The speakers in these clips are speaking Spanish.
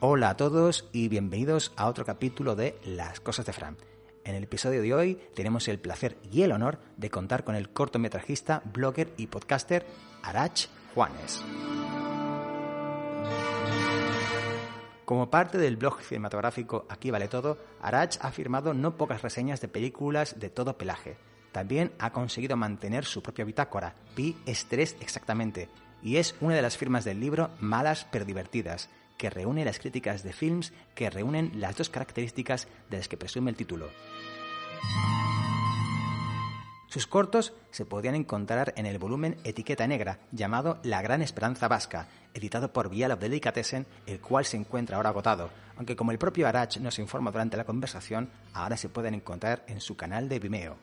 Hola a todos y bienvenidos a otro capítulo de Las Cosas de Fran. En el episodio de hoy tenemos el placer y el honor de contar con el cortometrajista, blogger y podcaster Arach Juanes. Como parte del blog cinematográfico Aquí vale todo, Arach ha firmado no pocas reseñas de películas de todo pelaje. También ha conseguido mantener su propia bitácora, Pi Estrés exactamente, y es una de las firmas del libro Malas pero divertidas, que reúne las críticas de films que reúnen las dos características de las que presume el título. Sus cortos se podían encontrar en el volumen Etiqueta Negra, llamado La Gran Esperanza Vasca, editado por Vial of Delicatessen, el cual se encuentra ahora agotado, aunque como el propio Arach nos informa durante la conversación, ahora se pueden encontrar en su canal de Vimeo.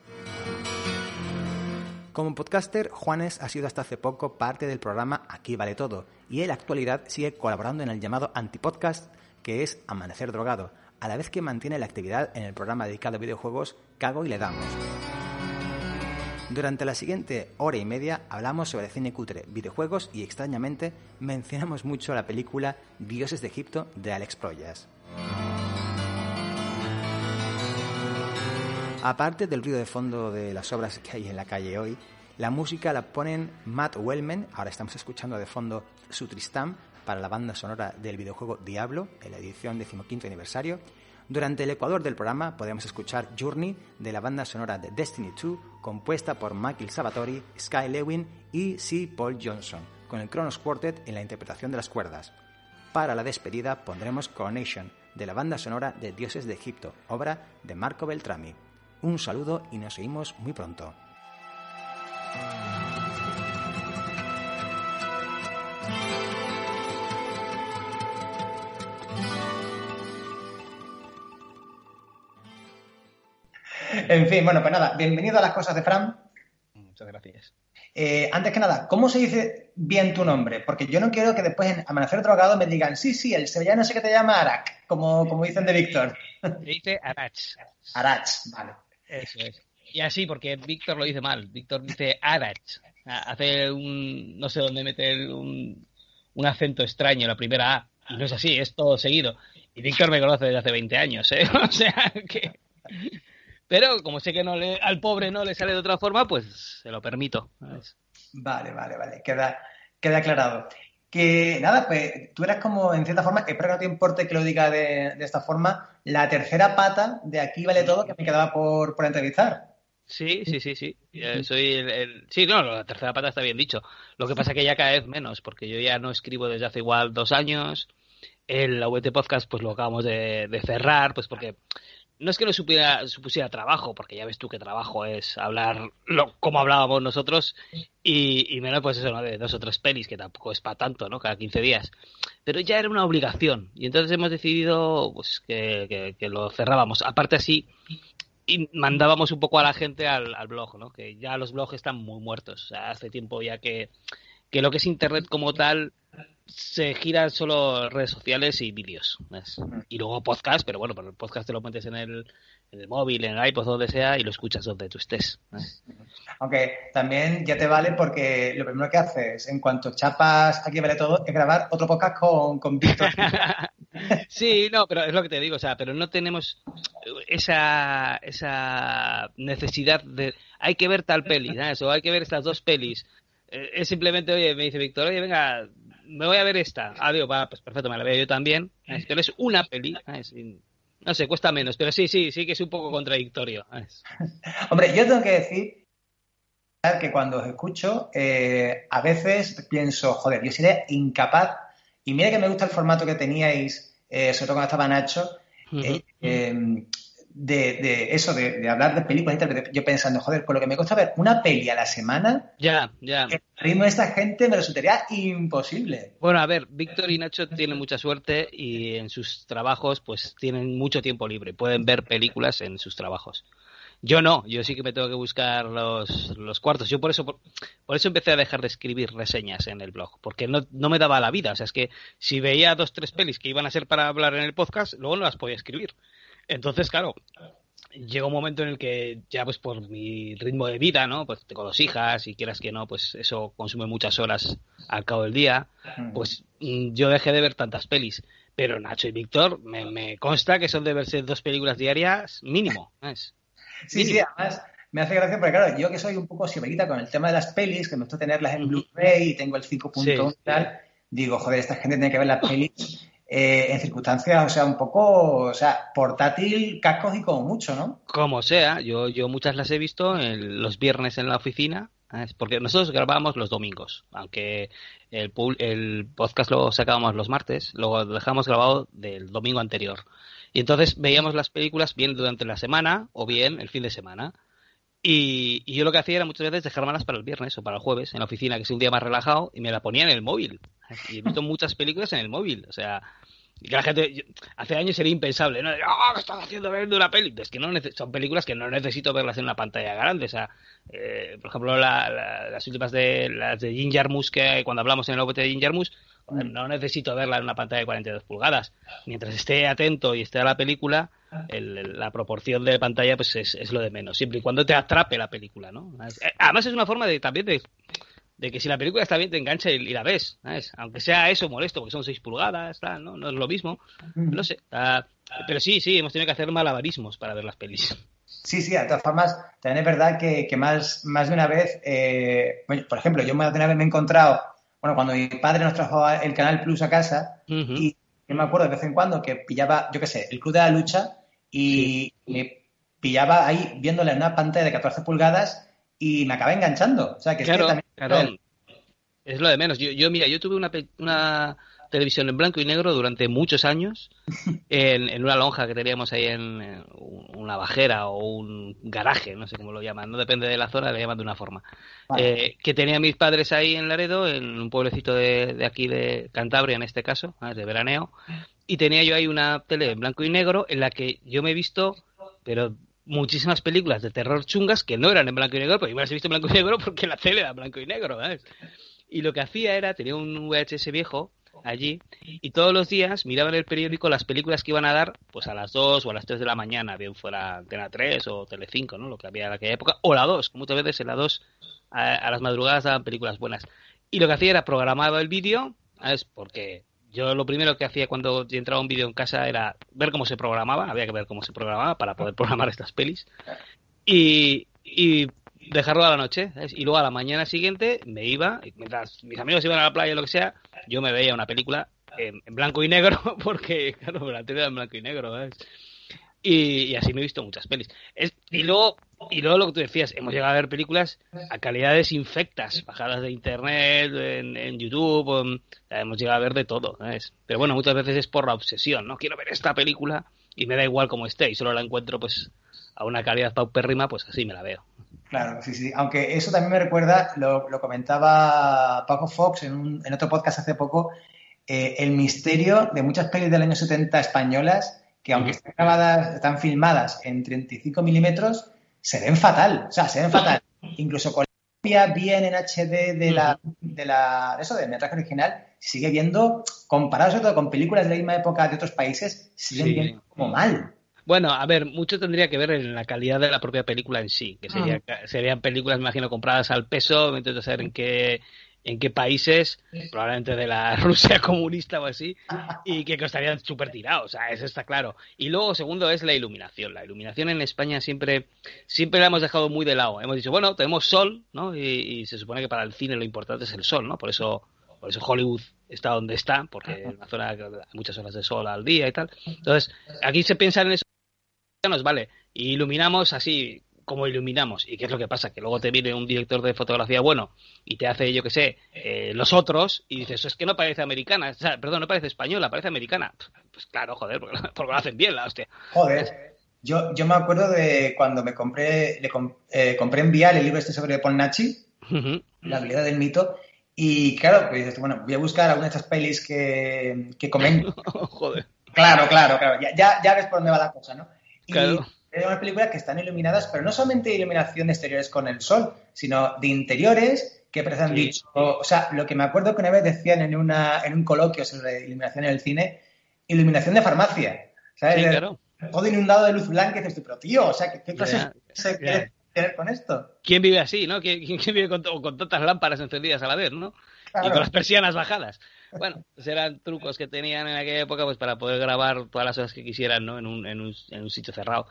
Como podcaster, Juanes ha sido hasta hace poco parte del programa Aquí vale todo y en la actualidad sigue colaborando en el llamado antipodcast que es Amanecer Drogado, a la vez que mantiene la actividad en el programa dedicado a videojuegos Cago y le damos. Durante la siguiente hora y media hablamos sobre cine cutre, videojuegos y extrañamente mencionamos mucho la película Dioses de Egipto de Alex Proyas. Aparte del ruido de fondo de las obras que hay en la calle hoy, la música la ponen Matt Wellman, ahora estamos escuchando de fondo su Tristam para la banda sonora del videojuego Diablo, en la edición 15 aniversario. Durante el ecuador del programa podemos escuchar Journey de la banda sonora de Destiny 2, compuesta por Michael Sabatori, Sky Lewin y C. Paul Johnson, con el Kronos Quartet en la interpretación de las cuerdas. Para la despedida pondremos Coronation, de la banda sonora de Dioses de Egipto, obra de Marco Beltrami. Un saludo y nos seguimos muy pronto. En fin, bueno, pues nada, bienvenido a las cosas de Fran. Muchas gracias. Eh, antes que nada, ¿cómo se dice bien tu nombre? Porque yo no quiero que después en Amanecer Drogado me digan, sí, sí, el sevillano sé que te llama Arac, como, como dicen de Víctor. Se dice Arach. Arach, vale. Eso es. Y así, porque Víctor lo dice mal. Víctor dice Arach. Hace un. No sé dónde meter un, un acento extraño, la primera A. Y no es así, es todo seguido. Y Víctor me conoce desde hace 20 años, ¿eh? O sea que. Pero como sé que no le, al pobre no le sale de otra forma, pues se lo permito. Vale, vale, vale. Queda, queda aclarado. Que nada, pues tú eras como, en cierta forma, espero que no te importe que lo diga de, de esta forma, la tercera pata de aquí vale todo que me quedaba por, por entrevistar. Sí, sí, sí, sí. Eh, soy el, el, Sí, no, la tercera pata está bien dicho. Lo que pasa es que ya cada vez menos, porque yo ya no escribo desde hace igual dos años. El VT Podcast, pues lo acabamos de, de cerrar, pues porque no es que no supiera, supusiera trabajo, porque ya ves tú que trabajo es hablar lo, como hablábamos nosotros y, y menos pues eso, ¿no? De dos o tres pelis, que tampoco es para tanto, ¿no? Cada 15 días. Pero ya era una obligación y entonces hemos decidido pues que, que, que lo cerrábamos. Aparte así, y mandábamos un poco a la gente al, al, blog, ¿no? Que ya los blogs están muy muertos. O sea, hace tiempo ya que, que lo que es Internet como tal se giran solo redes sociales y vídeos. Y luego podcast, pero bueno, pero el podcast te lo metes en el, en el móvil, en el iPod, donde sea, y lo escuchas donde tú estés. Aunque también ya te vale porque lo primero que haces en cuanto chapas aquí vale todo es grabar otro podcast con, con Víctor. sí, no, pero es lo que te digo, o sea, pero no tenemos esa, esa necesidad de hay que ver tal peli, ¿sabes? o hay que ver estas dos pelis. Es simplemente, oye, me dice Víctor, oye, venga, me voy a ver esta. Ah, digo, va, pues perfecto, me la veo yo también. Pero es una peli. No sé, cuesta menos, pero sí, sí, sí que es un poco contradictorio. Hombre, yo tengo que decir que cuando os escucho, eh, a veces pienso, joder, yo sería incapaz, y mira que me gusta el formato que teníais, eh, sobre todo cuando estaba Nacho, uh -huh. eh, de, de, eso, de, de, hablar de películas yo pensando, joder, por lo que me cuesta ver una peli a la semana, ya, ya. el ritmo de esta gente me resultaría imposible. Bueno, a ver, Víctor y Nacho tienen mucha suerte y en sus trabajos pues tienen mucho tiempo libre, pueden ver películas en sus trabajos. Yo no, yo sí que me tengo que buscar los, los cuartos. Yo por eso, por, por, eso empecé a dejar de escribir reseñas en el blog, porque no, no me daba la vida. O sea, es que si veía dos, tres pelis que iban a ser para hablar en el podcast, luego no las podía escribir. Entonces, claro, llega un momento en el que ya pues por mi ritmo de vida, ¿no? Pues tengo dos hijas y quieras que no, pues eso consume muchas horas al cabo del día, pues mm, yo dejé de ver tantas pelis. Pero Nacho y Víctor me, consta que son de verse dos películas diarias mínimo. Sí, sí, además me hace gracia porque claro, yo que soy un poco sibarita con el tema de las pelis, que me gusta tenerlas en Blu-ray y tengo el 5.1 y tal, digo, joder, esta gente tiene que ver las pelis eh, en circunstancias, o sea, un poco, o sea, portátil, cascos y como mucho, ¿no? Como sea, yo, yo muchas las he visto los viernes en la oficina, porque nosotros grabábamos los domingos, aunque el, el podcast lo sacábamos los martes, lo dejamos grabado del domingo anterior. Y entonces veíamos las películas bien durante la semana o bien el fin de semana. Y, yo lo que hacía era muchas veces dejármelas para el viernes o para el jueves en la oficina, que es un día más relajado, y me la ponía en el móvil. Y he visto muchas películas en el móvil. O sea, que la gente, hace años sería impensable, ¿no? ¡Oh, ¿qué estás haciendo viendo una peli? Es que no son películas que no necesito verlas en una pantalla grande. O sea, eh, por ejemplo, las últimas de las de Ginger Moose, que cuando hablamos en el OPT de Ginger Moose, no necesito verla en una pantalla de 42 pulgadas. Mientras esté atento y esté a la película, la proporción de pantalla pues es, lo de menos, siempre y cuando te atrape la película, ¿no? Eh, además es una forma de también de, que si la película está bien te engancha y, la ves, Aunque sea eso molesto, porque son 6 pulgadas, ¿no? No es lo mismo, no sé. pero sí, sí, hemos tenido que hacer malabarismos para ver las pelis. Sí, sí, de todas formas, también es verdad que, más, más de una vez, eh, por ejemplo, yo más de una vez me he encontrado bueno, cuando mi padre nos trajo el Canal Plus a casa, y yo me acuerdo de vez en cuando que pillaba, yo qué sé, el Club de la Lucha y me pillaba ahí viéndole en una pantalla de 14 pulgadas y me acabé enganchando. O sea, que es que también... Es lo de menos. Yo, yo mira, yo tuve una, una televisión en blanco y negro durante muchos años en, una lonja que teníamos ahí en, una bajera o un garaje, no sé cómo lo llaman, no depende de la zona, le llaman de una forma. Eh, que tenía mis padres ahí en Laredo, en un pueblecito de, aquí de Cantabria en este caso, de veraneo, y tenía yo ahí una tele en blanco y negro en la que yo me he visto, pero muchísimas películas de terror chungas que no eran en blanco y negro, pero yo las he visto en blanco y negro porque la tele era blanco y negro, Y lo que hacía era, tenía un VHS viejo allí y todos los días miraban el periódico las películas que iban a dar pues a las 2 o a las 3 de la mañana, bien fuera Antena 3 o Telecinco, ¿no? Lo que había en aquella época, o la 2, muchas veces en la 2 a, las madrugadas daban películas buenas. Y lo que hacía era programaba el vídeo, es porque yo lo primero que hacía cuando entraba un vídeo en casa era ver cómo se programaba, había que ver cómo se programaba para poder programar estas pelis. Y, y dejarlo a la noche. Y luego a la mañana siguiente me iba, mientras mis amigos iban a la playa o lo que sea, yo me veía una película en, blanco y negro, porque, claro, la tele era en blanco y negro. Y, así me he visto muchas pelis. y, luego, y luego lo que tú decías, hemos llegado a ver películas a calidades infectas, bajadas de internet, en, YouTube, hemos llegado a ver de todo. Pero bueno, muchas veces es por la obsesión, ¿no? Quiero ver esta película y me da igual cómo esté y solo la encuentro pues a una calidad paupérrima, pues así me la veo. Claro, sí, sí. Aunque eso también me recuerda, lo, comentaba Paco Fox en, en, otro podcast hace poco, eh, el misterio de muchas pelis del año 70 españolas que aunque están grabadas, están filmadas en 35 milímetros, se ven fatal. O sea, se ven fatal. Incluso con la bien en HD de la, de la, eso, del metraje original, sigue viendo, comparado sobre todo con películas de la misma época de otros países, sigue viendo como mal. Bueno, a ver, mucho tendría que ver en la calidad de la propia película en sí, que sería, serían películas, me imagino, compradas al peso, intento saber en qué en qué países, probablemente de la Rusia comunista o así, y que costarían súper tirados, o sea, eso está claro. Y luego, segundo, es la iluminación. La iluminación en España siempre, siempre la hemos dejado muy de lado. Hemos dicho, bueno, tenemos sol, ¿no? Y, y, se supone que para el cine lo importante es el sol, ¿no? Por eso, por eso Hollywood está donde está, porque es una zona que hay muchas horas de sol al día y tal. Entonces, aquí se piensa en eso nos vale. Y iluminamos así como iluminamos. ¿Y qué es lo que pasa? Que luego te viene un director de fotografía bueno y te hace, yo que sé, eh, los otros y dices, es que no parece americana, perdón, no parece española, parece americana. Pues claro, joder, porque, lo hacen bien la hostia. Joder. Yo, yo me acuerdo de cuando me compré, le eh, compré en Vial el libro este sobre Paul Nachi, La habilidad del mito, y claro, pues bueno, voy a buscar algunas de estas pelis que, que comento. Joder. Claro, claro, claro. Ya, ya, ya, ves por dónde va la cosa, ¿no? Claro. Y unas películas que están iluminadas, pero no solamente de iluminación de exteriores con el sol, sino de interiores que parece han dicho. O, sea, lo que me acuerdo que una vez decían en, una, en un coloquio sobre iluminación en el cine, iluminación de farmacia. ¿sabes? todo inundado de luz blanca y dices, pero tío, o sea, ¿qué, qué cosas se quiere tener con esto? ¿Quién vive así, no? ¿Quién, vive con, con, tantas lámparas encendidas a la vez, no? Y con las persianas bajadas. Bueno, pues eran trucos que tenían en aquella época pues para poder grabar todas las cosas que quisieran, ¿no? En un, en un, en un sitio cerrado.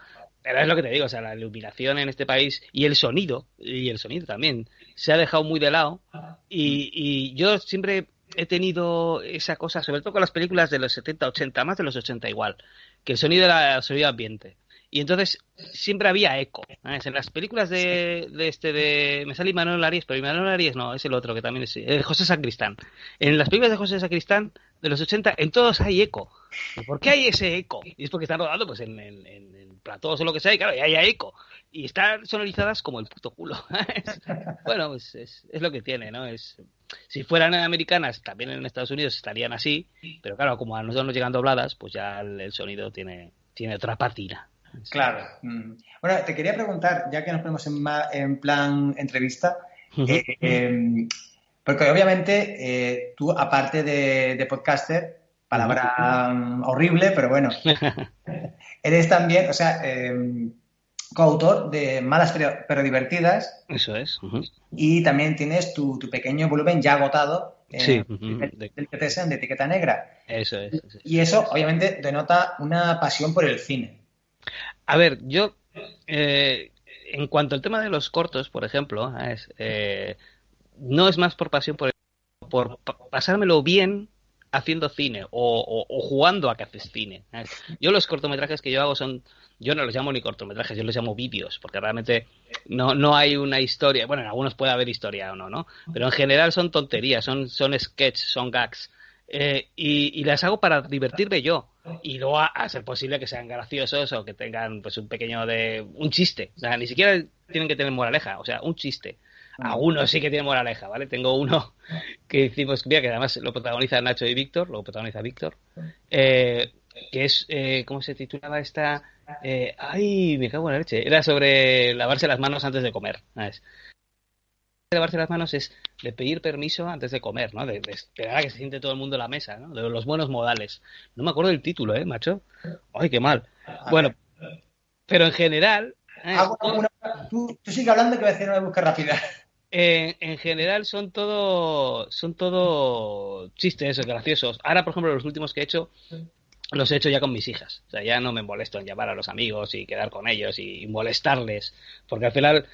Es lo que te digo, o sea, la iluminación en este país y el sonido, y el sonido también, se ha dejado muy de lado. Y, y yo siempre he tenido esa cosa, sobre todo con las películas de los 70, 80, más de los 80 igual, que el sonido era el sonido ambiente. Y entonces siempre había eco. En las películas de, de, este de. Me sale Manuel Arias, pero Manuel Arias no, es el otro que también es. Eh, José Sacristán. En las películas de José Sacristán de los 80, en todos hay eco. ¿Por qué hay ese eco? Y es porque están rodando pues en, en, en, platos o lo que sea, y claro, y hay eco. Y están sonorizadas como el puto culo. bueno, pues es, es, lo que tiene, ¿no? Es, si fueran americanas, también en Estados Unidos estarían así, pero claro, como a nosotros nos llegan dobladas, pues ya el, el sonido tiene, tiene otra patina. Claro. Mm. Bueno, te quería preguntar, ya que nos ponemos en, en plan entrevista, eh, eh, porque obviamente eh, tú, aparte de, podcaster, palabra horrible, pero bueno, eres también, o sea, coautor de Malas pero, divertidas. Eso es. Y también tienes tu, pequeño volumen ya agotado sí, del de, de etiqueta negra. Eso es. Y eso obviamente denota una pasión por el cine. A ver, yo, eh, en cuanto al tema de los cortos, por ejemplo, es, eh, no es más por pasión, por, por pasármelo bien haciendo cine o, jugando a que haces cine. Yo los cortometrajes que yo hago son, yo no los llamo ni cortometrajes, yo los llamo vídeos, porque realmente no, no hay una historia, bueno, en algunos puede haber historia o no, ¿no? Pero en general son tonterías, son, son sketches, son gags. Eh, y, y, las hago para divertirme yo y luego a, ser posible que sean graciosos o que tengan pues un pequeño de un chiste o sea ni siquiera tienen que tener moraleja o sea un chiste algunos sí que tienen moraleja vale tengo uno que hicimos mira que además lo protagoniza Nacho y Víctor lo protagoniza Víctor eh, que es eh, cómo se titulaba esta eh, ay me cago en la leche era sobre lavarse las manos antes de comer ¿sabes? lavarse las manos es de pedir permiso antes de comer, ¿no? De, esperar a que se siente todo el mundo en la mesa, ¿no? De los buenos modales. No me acuerdo del título, ¿eh, macho? Ay, qué mal. Bueno, pero en general... ¿eh? tú, sigue hablando que voy a hacer una búsqueda rápida. En general son todo son todo chistes graciosos. Ahora, por ejemplo, los últimos que he hecho los he hecho ya con mis hijas. O sea, ya no me molesto en llamar a los amigos y quedar con ellos y molestarles. Porque al final,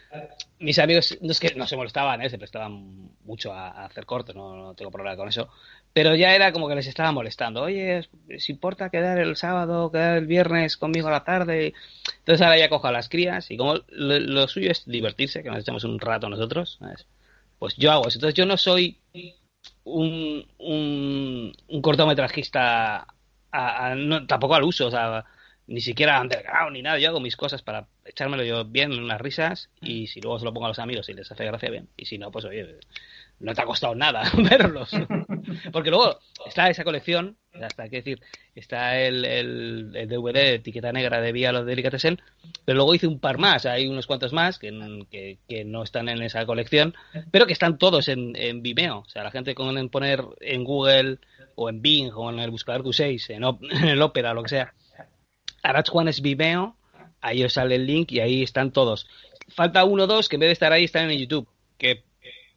mis amigos no es que no se molestaban, ¿eh? se prestaban mucho a, hacer cortes, no, tengo problema con eso. Pero ya era como que les estaba molestando. Oye, ¿se importa quedar el sábado, quedar el viernes conmigo a la tarde? Entonces ahora ya cojo a las crías y como lo, suyo es divertirse, que nos echamos un rato nosotros, pues yo hago eso. Entonces yo no soy un, un, un cortometrajista tampoco al uso, o sea, ni siquiera underground ni nada. Yo hago mis cosas para echármelo yo bien, unas risas, y si luego se lo pongo a los amigos y les hace gracia, bien. Y si no, pues oye, no te ha costado nada verlos. Porque luego está esa colección, hasta que decir, está el, el, DVD etiqueta negra de Vía los Delicatessen, pero luego hice un par más, hay unos cuantos más que, que, no están en esa colección, pero que están todos en, en Vimeo. O sea, la gente con poner en Google o en Bing o en el buscador Q6, en, el Opera, lo que sea, Arach Juanes Vimeo, ahí os sale el link y ahí están todos. Falta uno o dos que en vez de estar ahí están en YouTube, que,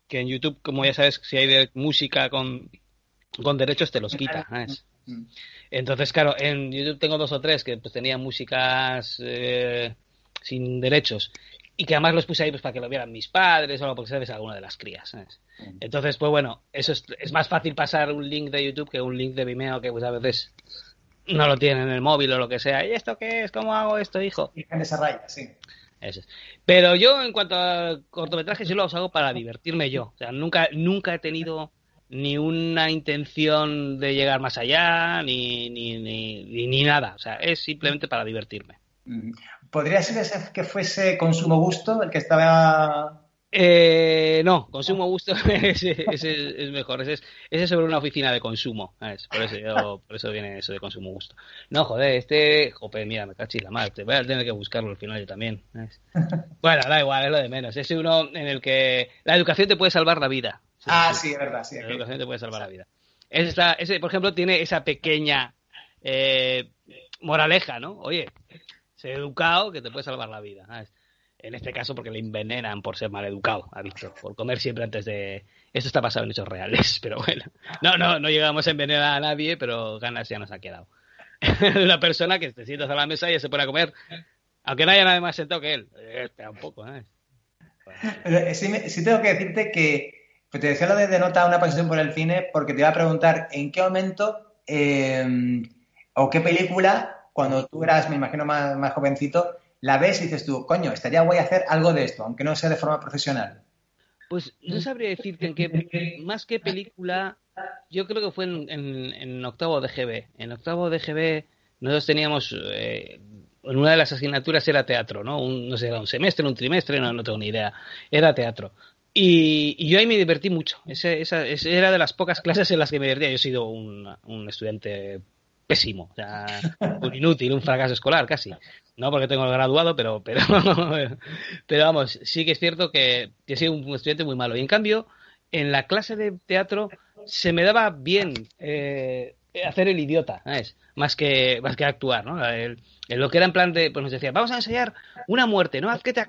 que en YouTube, como ya sabes, si hay de música con, con derechos te los quita. Entonces, claro, en YouTube tengo dos o tres que pues tenían músicas eh, sin derechos y que además los puse ahí pues para que lo vieran mis padres o porque sabes alguna de las crías. Entonces, pues bueno, eso es, es, más fácil pasar un link de YouTube que un link de Vimeo que pues a veces no lo tienen en el móvil o lo que sea. ¿Y esto qué es? ¿Cómo hago esto, hijo? Y en esa raya, sí. Eso es. Pero yo, en cuanto a cortometrajes, yo los hago para divertirme yo. O sea, nunca, nunca he tenido ni una intención de llegar más allá, ni, ni, ni, ni nada. O sea, es simplemente para divertirme. ¿Podría ser ese que fuese consumo gusto el que estaba eh, no, consumo gusto ese, es mejor. Ese es, sobre una oficina de consumo. Por, eso por eso viene eso de consumo gusto. No, joder, este. Joder, mira, me cachis la madre. Te voy a tener que buscarlo al final yo también. Bueno, da igual, es lo de menos. Es uno en el que la educación te puede salvar la vida. ah, sí, es verdad. Sí, la educación te puede salvar la vida. Ese, ese, por ejemplo, tiene esa pequeña Eh, moraleja, ¿no? Oye, educado que te puede salvar la vida. En este caso porque le envenenan por ser mal educado, ha visto, por comer siempre antes de... Esto está basado en hechos reales, pero bueno. No, no, no llegamos a envenenar a nadie, pero ganas ya nos ha quedado. Una persona que te sientas a la mesa y se pone a comer, aunque no haya nadie más sentado que él. Espera un poco, ¿eh? sí, tengo que decirte que te decía lo de denota una pasión por el cine porque te iba a preguntar en qué momento eh, o qué película, cuando tú eras, me imagino, más, más jovencito, la ves y dices tú, coño, estaría guay hacer algo de esto, aunque no sea de forma profesional. Pues no sabría decirte en qué, más que película, yo creo que fue en, octavo de GB. En octavo de GB nosotros teníamos, eh, en una de las asignaturas era teatro, ¿no? No sé, era un semestre, un trimestre, no, tengo ni idea. Era teatro. Y, yo ahí me divertí mucho. Ese, esa, era de las pocas clases en las que me divertía. Yo he sido un, un estudiante pésimo, o sea, un inútil, un fracaso escolar casi. No porque tengo el graduado, pero, pero, pero vamos, sí que es cierto que he sido un estudiante muy malo. Y en cambio, en la clase de teatro se me daba bien eh, hacer el idiota. Más que, más que actuar, ¿no? en lo que era en plan de, pues nos decía, vamos a ensayar una muerte, ¿no? Haz que te,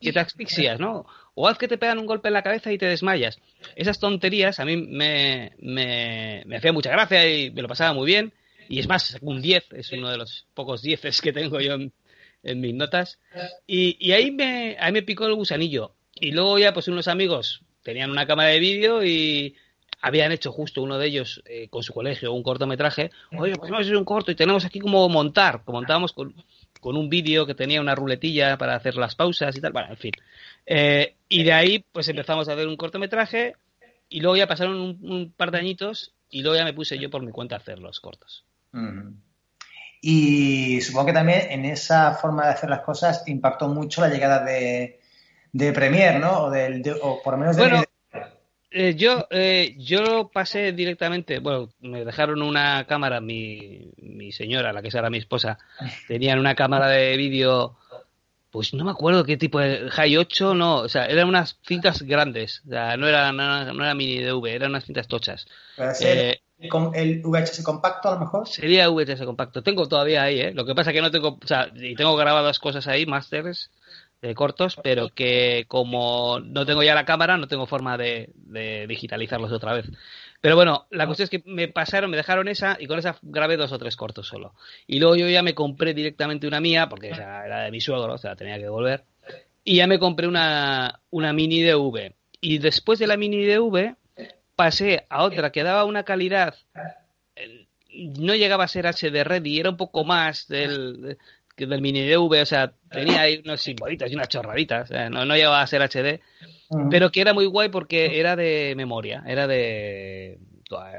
que te asfixias, ¿no? O haz que te pegan un golpe en la cabeza y te desmayas. Esas tonterías a mí me, me, me hacían mucha gracia y me lo pasaba muy bien y es más, un 10, es uno de los pocos 10 que tengo yo en, mis notas. Y, ahí, me, ahí me picó el gusanillo. Y luego ya, pues unos amigos tenían una cámara de vídeo y habían hecho justo uno de ellos eh, con su colegio un cortometraje. Oye, pues vamos a hacer un corto y tenemos aquí como montar. Como montábamos con, con un vídeo que tenía una ruletilla para hacer las pausas y tal. Bueno, en fin. Eh, y de ahí, pues empezamos a hacer un cortometraje y luego ya pasaron un, un, par de añitos y luego ya me puse yo por mi cuenta a hacer los cortos. Y supongo que también en esa forma de hacer las cosas impactó mucho la llegada de, de Premiere, ¿no? O, del, por lo menos de... Bueno, eh, yo, eh, yo pasé directamente, bueno, me dejaron una cámara, mi, mi señora, la que es ahora mi esposa, tenían una cámara de vídeo pues no me acuerdo qué tipo de High 8, no, o sea, eran unas cintas grandes, o sea, no era, no, era mini DV, eran unas cintas tochas. Eh, el VHS compacto a lo mejor. Sería VHS compacto. Tengo todavía ahí, ¿eh? Lo que pasa que no tengo, o sea, y tengo grabadas cosas ahí, masters de cortos, pero que como no tengo ya la cámara, no tengo forma de, de digitalizarlos otra vez. Pero bueno, la cuestión es que me pasaron, me dejaron esa y con esa grabé dos o tres cortos solo. Y luego yo ya me compré directamente una mía, porque era de mi suegro, o sea, tenía que devolver. Y ya me compré una, una mini DV. Y después de la mini DV, pasé a otra que daba una calidad, eh, no llegaba a ser HD ready, era un poco más del, del mini DV, o sea, tenía ahí unos simbolitos y unas chorraditas, no, no llegaba a ser HD, pero que era muy guay porque era de memoria, era de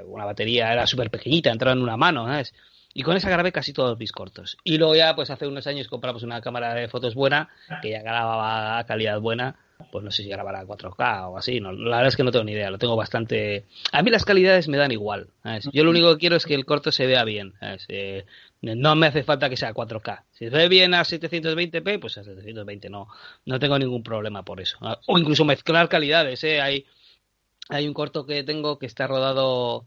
una batería, era súper pequeñita, entraba en una mano, ¿sabes? Y con esa grabé casi todos mis cortos. Y luego ya, pues hace unos años compramos una cámara de fotos buena, que ya grababa a calidad buena, pues no sé si grabará 4K o así, la verdad es que no tengo ni idea, lo tengo bastante... A mí las calidades me dan igual, yo lo único que quiero es que el corto se vea bien, eh, no me hace falta que sea 4K, si se ve bien a 720p, pues a 720 no, no tengo ningún problema por eso, o incluso mezclar calidades, ¿eh? hay, hay un corto que tengo que está rodado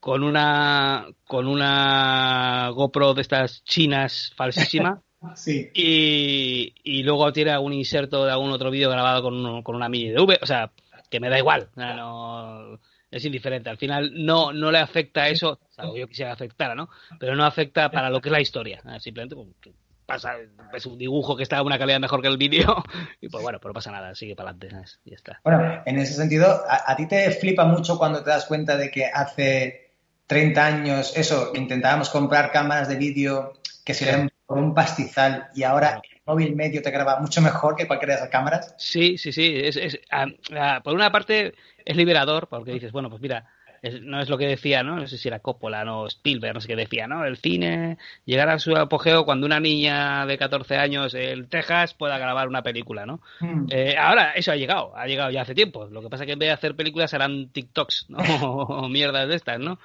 con una con una GoPro de estas chinas falsísima Sí. Y, y, luego tiene algún inserto de algún otro vídeo grabado con, con una mini DV. O sea, que me da igual. No, es indiferente. Al final no, no le afecta eso. O yo quisiera afectar, ¿no? Pero no afecta para lo que es la historia. Simplemente pues, pasa, es un dibujo que está a una calidad mejor que el vídeo. Y pues bueno, pero no pasa nada. Sigue para adelante. Y ya está. Bueno, en ese sentido, a, a ti te flipa mucho cuando te das cuenta de que hace 30 años, eso, intentábamos comprar cámaras de vídeo que se ven por un pastizal y ahora el móvil medio te graba mucho mejor que cualquiera de esas cámaras. Sí, sí, sí. Es, por una parte es liberador porque dices, bueno, pues mira, no es lo que decía, ¿no? No sé si era Coppola, no Spielberg, no sé qué decía, ¿no? El cine llegará a su apogeo cuando una niña de 14 años en Texas pueda grabar una película, ¿no? Hmm. Eh, ahora eso ha llegado, ha llegado ya hace tiempo. Lo que pasa es que en vez de hacer películas harán TikToks, ¿no? o mierdas de estas, ¿no?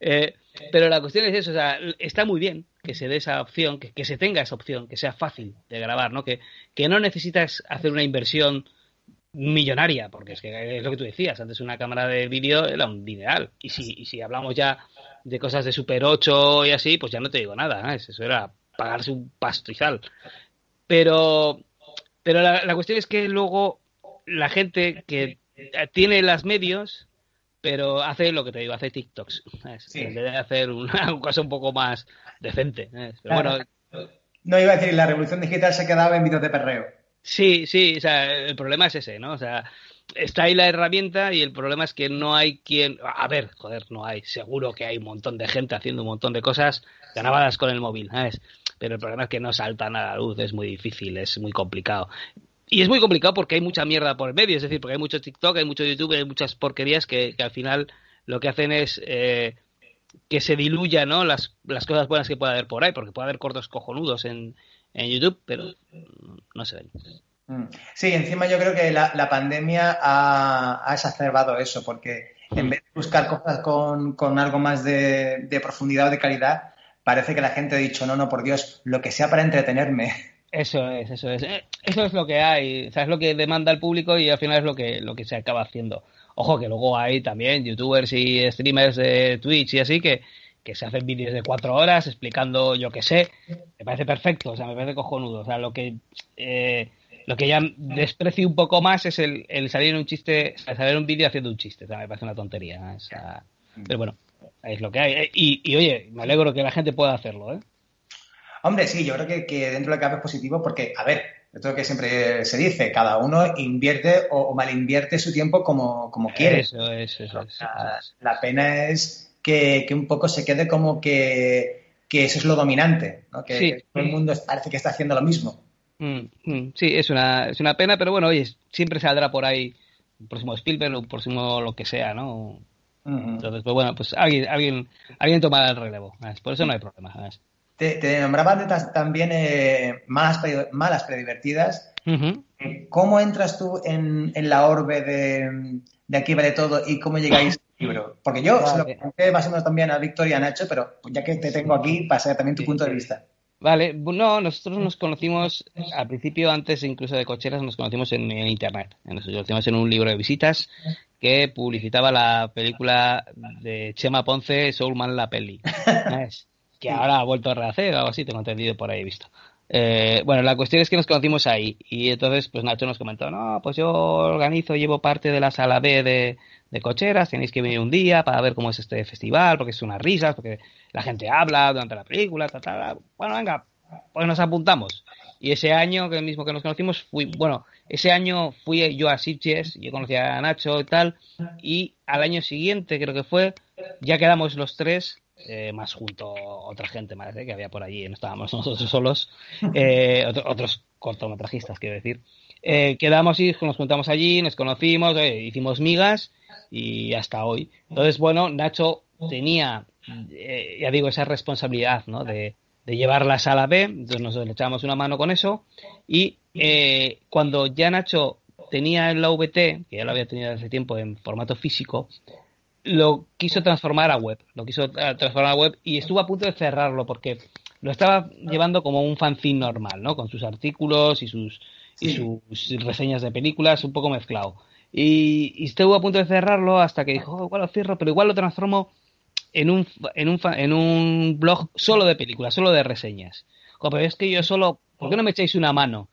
Eh, pero la cuestión es eso, o sea, está muy bien que se dé esa opción, que, se tenga esa opción, que sea fácil de grabar, ¿no? Que, que no necesitas hacer una inversión millonaria, porque es que es lo que tú decías, antes una cámara de vídeo era un dineral. Y si, y si hablamos ya de cosas de Super 8 y así, pues ya no te digo nada, eso era pagarse un pastizal. Pero, pero la, cuestión es que luego la gente que tiene los medios, pero hace lo que te digo, hace TikToks. Debe hacer una, cosa un poco más decente. Pero bueno, no iba a decir, la revolución digital se quedaba en vídeos de perreo. Sí, sí, o sea, el problema es ese, ¿no? O sea, está ahí la herramienta y el problema es que no hay quien. A ver, joder, no hay. Seguro que hay un montón de gente haciendo un montón de cosas ganadas con el móvil, ¿sabes? Pero el problema es que no saltan a la luz, es muy difícil, es muy complicado. Y es muy complicado porque hay mucha mierda por el medio, es decir, porque hay mucho TikTok, hay mucho YouTube, hay muchas porquerías que, al final lo que hacen es eh, que se diluya ¿no? Las, las, cosas buenas que puede haber por ahí, porque puede haber cortos cojonudos en, YouTube, pero no se ven. Mm. Sí, encima yo creo que la, pandemia ha, exacerbado eso, porque en vez de buscar cosas con, con algo más de, de, profundidad o de calidad, parece que la gente ha dicho, no, no, por Dios, lo que sea para entretenerme. Eso es, eso es. Eh, eso es lo que hay, o sea, es lo que demanda el público y al final es lo que, lo que se acaba haciendo. Ojo que luego hay también youtubers y streamers de Twitch y así que, que se hacen vídeos de cuatro horas explicando yo qué sé. Me parece perfecto, o sea, me parece cojonudo. O sea, lo que, eh, lo que ya desprecio un poco más es el, el salir un chiste, salir un vídeo haciendo un chiste. O sea, me parece una tontería. O sea, pero bueno, es lo que hay. Y, y oye, me alegro que la gente pueda hacerlo, ¿eh? Hombre, sí, yo creo que, que dentro de que cabe es positivo porque, a ver, esto que siempre se dice, cada uno invierte o, mal invierte su tiempo como, como quiere. Eso es, eso es. La, pena es que, un poco se quede como que, eso es lo dominante, ¿no? que, todo el mundo parece que está haciendo lo mismo. Mm, mm, sí, es una, es una pena, pero bueno, oye, siempre saldrá por ahí un próximo Spielberg o un próximo lo que sea, ¿no? Entonces, pues bueno, pues alguien, alguien, alguien tomará el relevo. Por eso no hay problema. Te, te nombraban también eh, malas, malas predivertidas. ¿Cómo entras tú en, la orbe de, de, Aquí vale todo y cómo llegáis al libro? Porque yo se lo conté más o menos también a Victoria y a Nacho, pero ya que te tengo aquí, pasa también tu punto de vista. Vale, no, nosotros nos conocimos al principio, antes incluso de cocheras, nos conocimos en, Internet. Nos conocimos en un libro de visitas que publicitaba la película de Chema Ponce, Soulman la peli. que ahora ha vuelto a rehacer algo así, tengo entendido por ahí visto. Eh, bueno, la cuestión es que nos conocimos ahí y entonces pues Nacho nos comentó, no, pues yo organizo, llevo parte de la sala B de, de cocheras, tenéis que venir un día para ver cómo es este festival, porque es unas risas, porque la gente habla durante la película, ta, ta, bueno, venga, pues nos apuntamos. Y ese año, que el mismo que nos conocimos, fui, bueno, ese año fui yo a Sitges, yo conocí a Nacho y tal, y al año siguiente creo que fue, ya quedamos los tres eh, más junto otra gente, parece, que había por allí, no estábamos nosotros solos, eh, otros cortometrajistas, quiero decir. Eh, quedamos y nos juntamos allí, nos conocimos, hicimos migas y hasta hoy. Entonces, bueno, Nacho tenía, ya digo, esa responsabilidad, ¿no? De, de llevar la sala B, entonces nos le echábamos una mano con eso y cuando ya Nacho tenía el VT, que ya lo había tenido hace tiempo en formato físico, lo quiso transformar a web, lo quiso eh, transformar a web y estuvo a punto de cerrarlo porque lo estaba llevando como un fanzine normal, ¿no? Con sus artículos y sus, y sus reseñas de películas un poco mezclado. Y, estuvo a punto de cerrarlo hasta que dijo, oh, igual lo cierro, pero igual lo transformo en un, en un, en un blog solo de películas, solo de reseñas. pero es que yo solo, ¿por qué no me echáis una mano?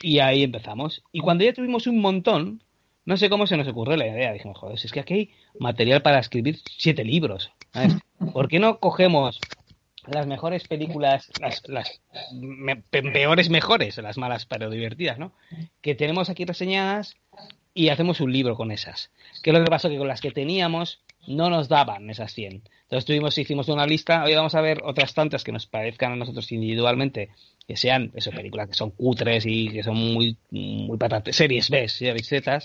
Y ahí empezamos. Y cuando ya tuvimos un montón, no sé cómo se nos ocurrió la idea. Dijimos, joder, es que aquí hay material para escribir siete libros. ¿Por qué no cogemos las mejores películas, las, peores mejores, las malas pero divertidas, ¿no? Que tenemos aquí reseñadas y hacemos un libro con esas. ¿Qué es lo que pasó? Que con las que teníamos no nos daban esas 100. Entonces tuvimos, hicimos una lista, hoy vamos a ver otras tantas que nos parezcan a nosotros individualmente que sean eso, películas que son cutres y que son muy, muy patates, series B, series Z,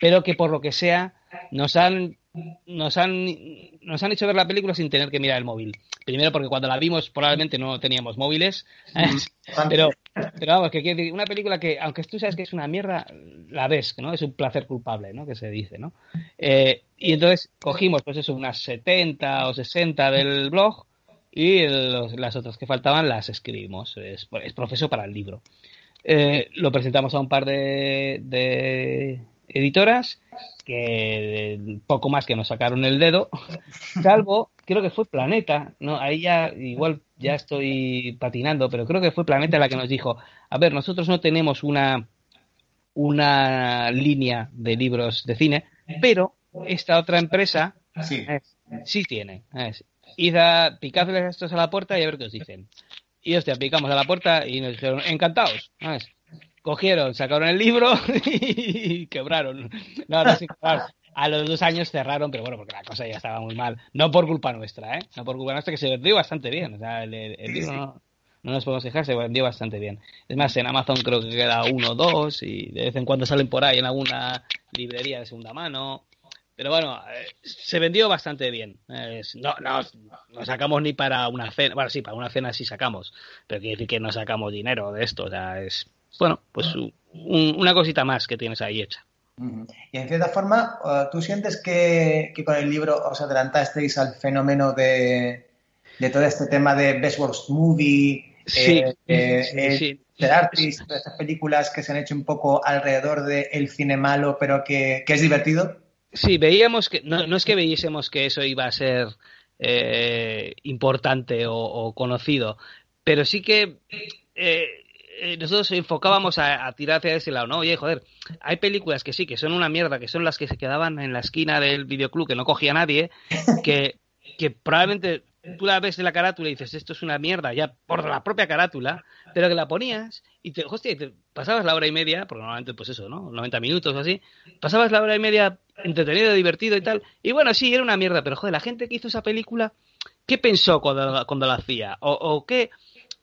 pero que por lo que sea nos han nos han nos han hecho ver la película sin tener que mirar el móvil. Primero porque cuando la vimos probablemente no teníamos móviles, pero pero vamos, que quiere decir, una película que aunque tú sabes que es una mierda, la ves, ¿no? Es un placer culpable, ¿no? Que se dice, ¿no? Eh, y entonces cogimos pues eso unas 70 o 60 del blog y las otras que faltaban las escribimos. Es, es, profeso para el libro. Eh, lo presentamos a un par de, editoras que poco más que nos sacaron el dedo, salvo, creo que fue Planeta, no, ahí ya igual ya estoy patinando, pero creo que fue Planeta la que nos dijo, a ver, nosotros no tenemos una una línea de libros de cine, pero esta otra empresa sí, sí tiene. Es, id a picadles estos a la puerta y a ver qué os dicen. Y hostia, picamos a la puerta y nos dijeron, encantados. Cogieron, sacaron el libro y quebraron. No, no, A los dos años cerraron, pero bueno, porque la cosa ya estaba muy mal. No por culpa nuestra, ¿eh? No por culpa nuestra, que se vendió bastante bien. O sea, el, libro no, no, nos podemos quejar, se vendió bastante bien. Es más, en Amazon creo que queda uno o dos y de vez en cuando salen por ahí en alguna librería de segunda mano. Pero bueno, eh, se vendió bastante bien. no, no, no sacamos ni para una cena. Bueno, sí, para una cena sí sacamos. Pero quiere decir que no sacamos dinero de esto. O sea, es, bueno, pues una cosita más que tienes ahí hecha. Y en cierta forma, uh, ¿tú sientes que, con el libro os adelantasteis al fenómeno de, de todo este tema de Best Worst Movie? Sí, eh, eh, sí, sí. Artist, estas películas que se han hecho un poco alrededor del cine malo, pero que, que es divertido. Sí, veíamos que, no, no es que veísemos que eso iba a ser eh, importante o, conocido, pero sí que eh, nosotros enfocábamos a, tirar hacia ese lado, ¿no? Oye, joder, hay películas que sí, que son una mierda, que son las que se quedaban en la esquina del videoclub, que no cogía nadie, que, que probablemente tú la ves en la carátula y dices, esto es una mierda, ya por la propia carátula, pero que la ponías y te, hostia, te pasabas la hora y media, porque normalmente pues eso, ¿no? 90 minutos o así, pasabas la hora y media entretenido, divertido y tal, y bueno, sí, era una mierda, pero joder, la gente que hizo esa película, ¿qué pensó cuando, cuando la hacía? ¿O, o qué?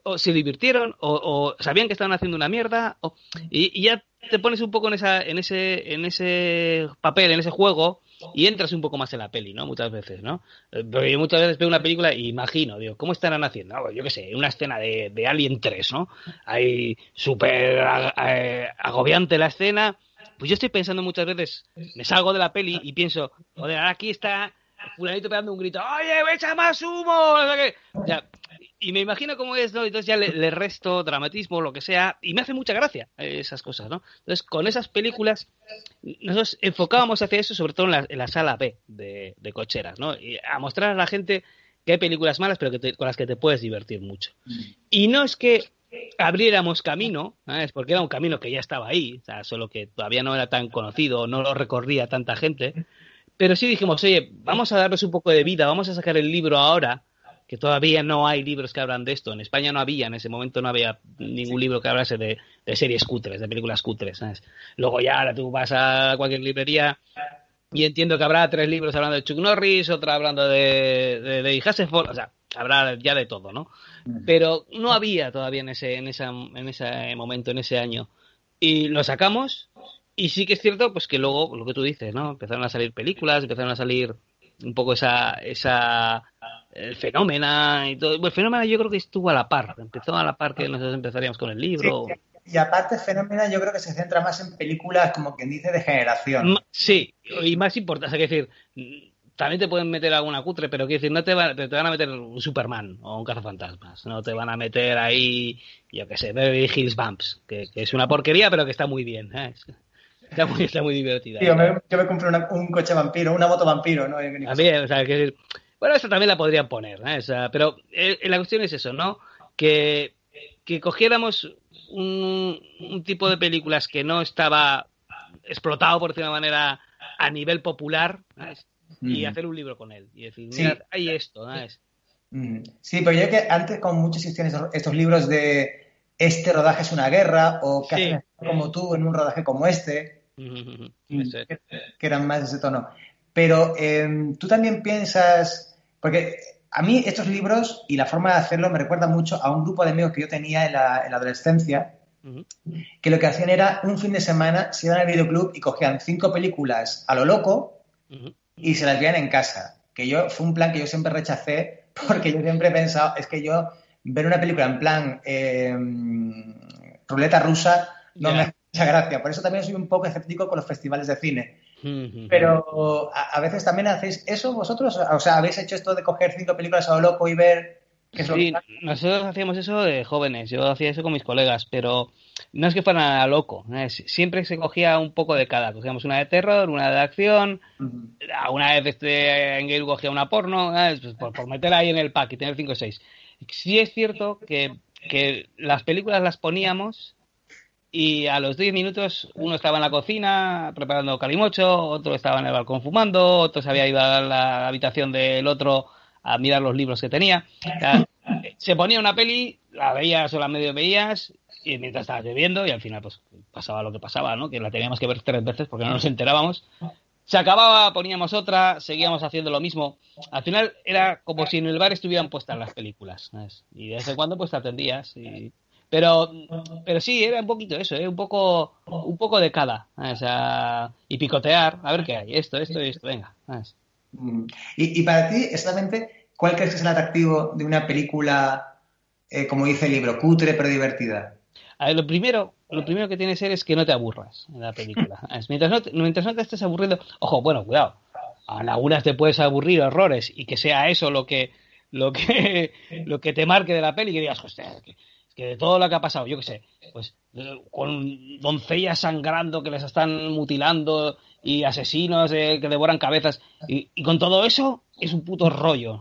¿O se divirtieron? ¿O, sabían que estaban haciendo una mierda? O, y, ya te pones un poco en, esa, en, ese, en ese papel, en ese juego, y entras un poco más en la peli, ¿no? Muchas veces, ¿no? Eh, porque yo muchas veces veo una película y imagino, digo, ¿cómo estarán haciendo? Ah, pues yo qué sé, una escena de, de Alien 3, ¿no? Hay súper agobiante la escena. Pues yo estoy pensando muchas veces, me salgo de la peli y pienso, joder, aquí está fulanito pegando un grito, ¡oye, echa más humo! Ya, y me imagino cómo es, ¿no? Entonces ya le, resto dramatismo, lo que sea, y me hace mucha gracia esas cosas, ¿no? Entonces, con esas películas, nosotros enfocábamos hacia eso, sobre todo en la, sala B de, cocheras, ¿no? Y a mostrar a la gente que hay películas malas, pero que con las que te puedes divertir mucho. Y no es que abriéramos camino, es porque era un camino que ya estaba ahí, o sea, solo que todavía no era tan conocido, no lo recorría tanta gente, pero sí dijimos, oye, vamos a darles un poco de vida, vamos a sacar el libro ahora, que todavía no hay libros que hablan de esto. En España no había, en ese momento no había ningún libro que hablase de, series cutres, de películas cutres. ¿sabes? Luego ya ahora tú vas a cualquier librería y entiendo que habrá tres libros hablando de Chuck Norris, otra hablando de, de, de o sea, habrá ya de todo, ¿no? Pero no había todavía en ese, en, esa, en ese momento, en ese año. Y lo sacamos y sí que es cierto pues que luego, lo que tú dices, ¿no? Empezaron a salir películas, empezaron a salir un poco esa, esa el fenómeno y todo. el fenómeno yo creo que estuvo a la par, empezó a la par que nosotros empezaríamos con el libro. y aparte, fenómeno yo creo que se centra más en películas, como quien dice, de generación. Sí, y más importante, es decir, también te pueden meter alguna cutre, pero quiero decir, no te, van, te van a meter un Superman o un cazafantasmas, no te van a meter ahí, yo qué sé, Beverly Hills Bumps, que, es una porquería, pero que está muy bien. ¿eh? Está muy, está muy divertida. yo me compré un coche vampiro, una moto vampiro, ¿no? También, o sea, que bueno, esa también la podrían poner, ¿eh? pero eh, la cuestión es eso, ¿no? Que, cogiéramos un, tipo de películas que no estaba explotado, por decir de una manera, a nivel popular, y hacer un libro con él. Y decir, mira, hay esto, ¿no? Sí, pero yo que antes con muchos existían estos, libros de este rodaje es una guerra, o que como tú en un rodaje como este, que, eran más de ese tono. Pero em, tú también piensas porque a mí estos libros y la forma de hacerlo me recuerda mucho a un grupo de amigos que yo tenía en la, adolescencia, que lo que hacían era un fin de semana se iban al videoclub y cogían cinco películas a lo loco y se las veían en casa. Que yo fue un plan que yo siempre rechacé porque yo siempre he pensado, es que yo ver una película en plan em, ruleta rusa no me mucha gracia. Por eso también soy un poco escéptico con los festivales de cine. Pero a, veces también hacéis eso vosotros, o sea, habéis hecho esto de coger cinco películas a lo loco y ver Sí, nosotros hacíamos eso de jóvenes, yo hacía eso con mis colegas, pero no es que fuera a loco, siempre se cogía un poco de cada, cogíamos una de terror, una de acción, una vez este, en Gale cogía una porno, pues por, por, meter ahí en el pack y tener 5 o 6. Sí es cierto que, que las películas las poníamos y a los 10 minutos uno estaba en la cocina preparando calimocho, otro estaba en el balcón fumando, otro se había ido a la habitación del otro a mirar los libros que tenía. se ponía una peli, la veías o la medio veías y mientras estaba lloviendo y al final pues pasaba lo que pasaba, ¿no? Que la teníamos que ver tres veces porque no nos enterábamos. Se acababa, poníamos otra, seguíamos haciendo lo mismo. Al final era como si en el bar estuvieran puestas las películas. Y de vez en cuando pues te atendías y pero, pero sí, era un poquito eso, ¿eh? un poco un poco de cada. O sea, y picotear, a ver qué hay, esto, esto y esto, venga. Mm. Y, y, para ti, exactamente, ¿cuál crees que es el atractivo de una película, eh, como dice el libro, cutre pero divertida? A ver, lo primero, lo primero que tiene que ser es que no te aburras en la película. mientras, no te, mientras no te estés aburriendo, ojo, bueno, cuidado, en algunas te puedes aburrir horrores y que sea eso lo que lo que lo que te marque de la peli y que digas, hostia, que de todo lo que ha pasado, yo qué sé, pues con doncellas sangrando que les están mutilando y asesinos eh, que devoran cabezas y, con todo eso es un puto rollo.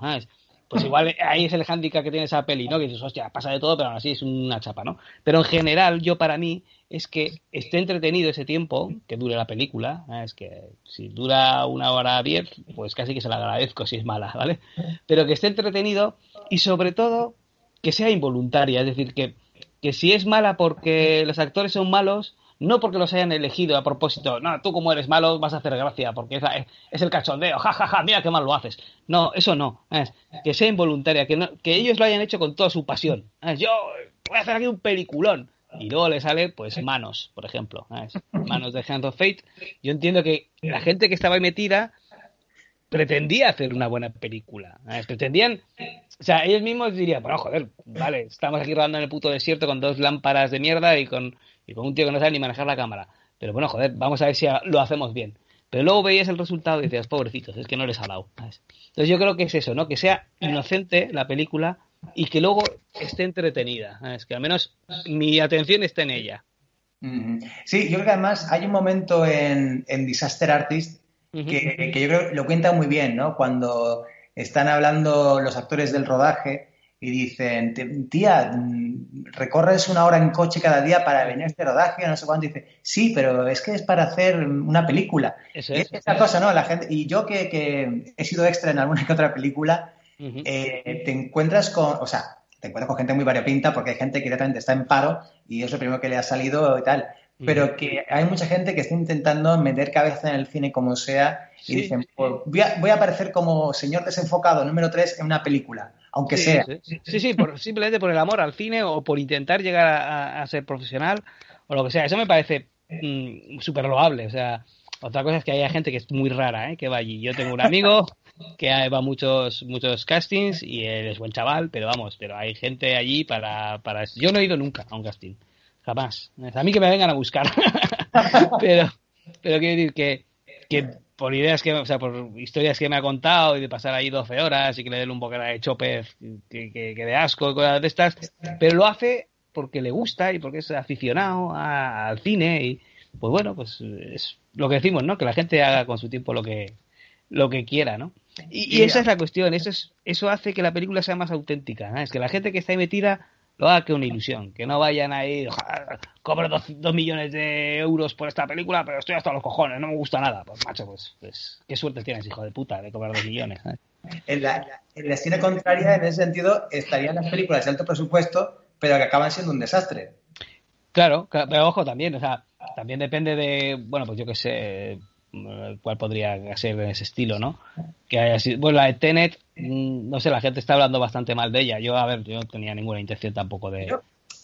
Pues igual ahí es el hándicap que tiene esa peli, ¿no? Que dices, hostia, pasa de todo, pero aún así es una chapa, ¿no? Pero en general, yo para mí, es que esté entretenido ese tiempo, que dure la película, es que si dura una hora diez, pues casi que se la agradezco si es mala, ¿vale? Pero que esté entretenido y sobre todo que sea involuntaria, es decir, que, que si es mala porque los actores son malos, no porque los hayan elegido a propósito, no, tú como eres malo vas a hacer gracia, porque es, el cachondeo, jajaja, ja, ja, mira qué mal lo haces. No, eso no, es que sea involuntaria, que, que ellos lo hayan hecho con toda su pasión. Yo voy a hacer aquí un peliculón. Y luego le sale, pues, Manos, por ejemplo. Manos de Hand of Fate. Yo entiendo que la gente que estaba ahí metida pretendía hacer una buena película. Pretendían o sea, ellos mismos dirían, bueno, joder, vale, estamos aquí rodando en el puto desierto con dos lámparas de mierda y con, y con un tío que no sabe ni manejar la cámara. Pero bueno, joder, vamos a ver si lo hacemos bien. Pero luego veías el resultado y decías, pobrecitos, es que no les ha dado. Entonces yo creo que es eso, ¿no? Que sea inocente la película y que luego esté entretenida. Es que al menos mi atención esté en ella. Sí, yo creo que además hay un momento en, Disaster Artist que, que, yo creo lo cuenta muy bien, ¿no? Cuando están hablando los actores del rodaje y dicen, tía, mm, recorres una hora en coche cada día para venir a este rodaje, no sé cuánto. dice, sí, pero es que es para hacer una película. Eso es, esa cosa, ¿no? La gente, y yo que, he sido extra en alguna que otra película, eh, te encuentras con, o sea, te encuentras con gente muy variopinta porque hay gente que directamente está en paro y es lo primero que le ha salido y tal. Pero que hay mucha gente que está intentando meter cabeza en el cine como sea y dicen, pues, voy, a, aparecer como señor desenfocado número 3 en una película, aunque sea. Sí, sí, simplemente por el amor al cine o por intentar llegar a, ser profesional o lo que sea. Eso me parece mm, súper loable. O sea, otra cosa es que haya gente que es muy rara, ¿eh? que va allí. Yo tengo un amigo que va a muchos, muchos castings y él es buen chaval, pero vamos, pero hay gente allí para, para... Yo no he ido nunca a un casting, jamás. A mí que me vengan a buscar. pero, pero quiero decir que, que por ideas que, o sea, por historias que me ha contado y de pasar ahí 12 horas y que le den un bocado de chopez que, que, de asco y cosas de estas, pero lo hace porque le gusta y porque es aficionado al cine y pues bueno, pues es lo que decimos, ¿no? Que la gente haga con su tiempo lo que lo que quiera, ¿no? Y, esa es la cuestión, eso es eso hace que la película sea más auténtica, es que la gente que está ahí metida lo haga que una ilusión, que no vayan ahí, cobro dos, millones de euros por esta película, pero estoy hasta los cojones, no me gusta nada. Pues macho, pues, pues qué suerte tienes, hijo de puta, de cobrar dos millones. En la, en la escena contraria, en ese sentido, estarían las películas de alto presupuesto, pero que acaban siendo un desastre. Claro, pero ojo también, o sea, también depende de, bueno, pues yo qué sé, cuál podría ser en ese estilo, ¿no? Que haya sido, bueno, la de Tenet, mm, no sé, la gente está hablando bastante mal de ella. Yo, a ver, yo no tenía ninguna intención tampoco de.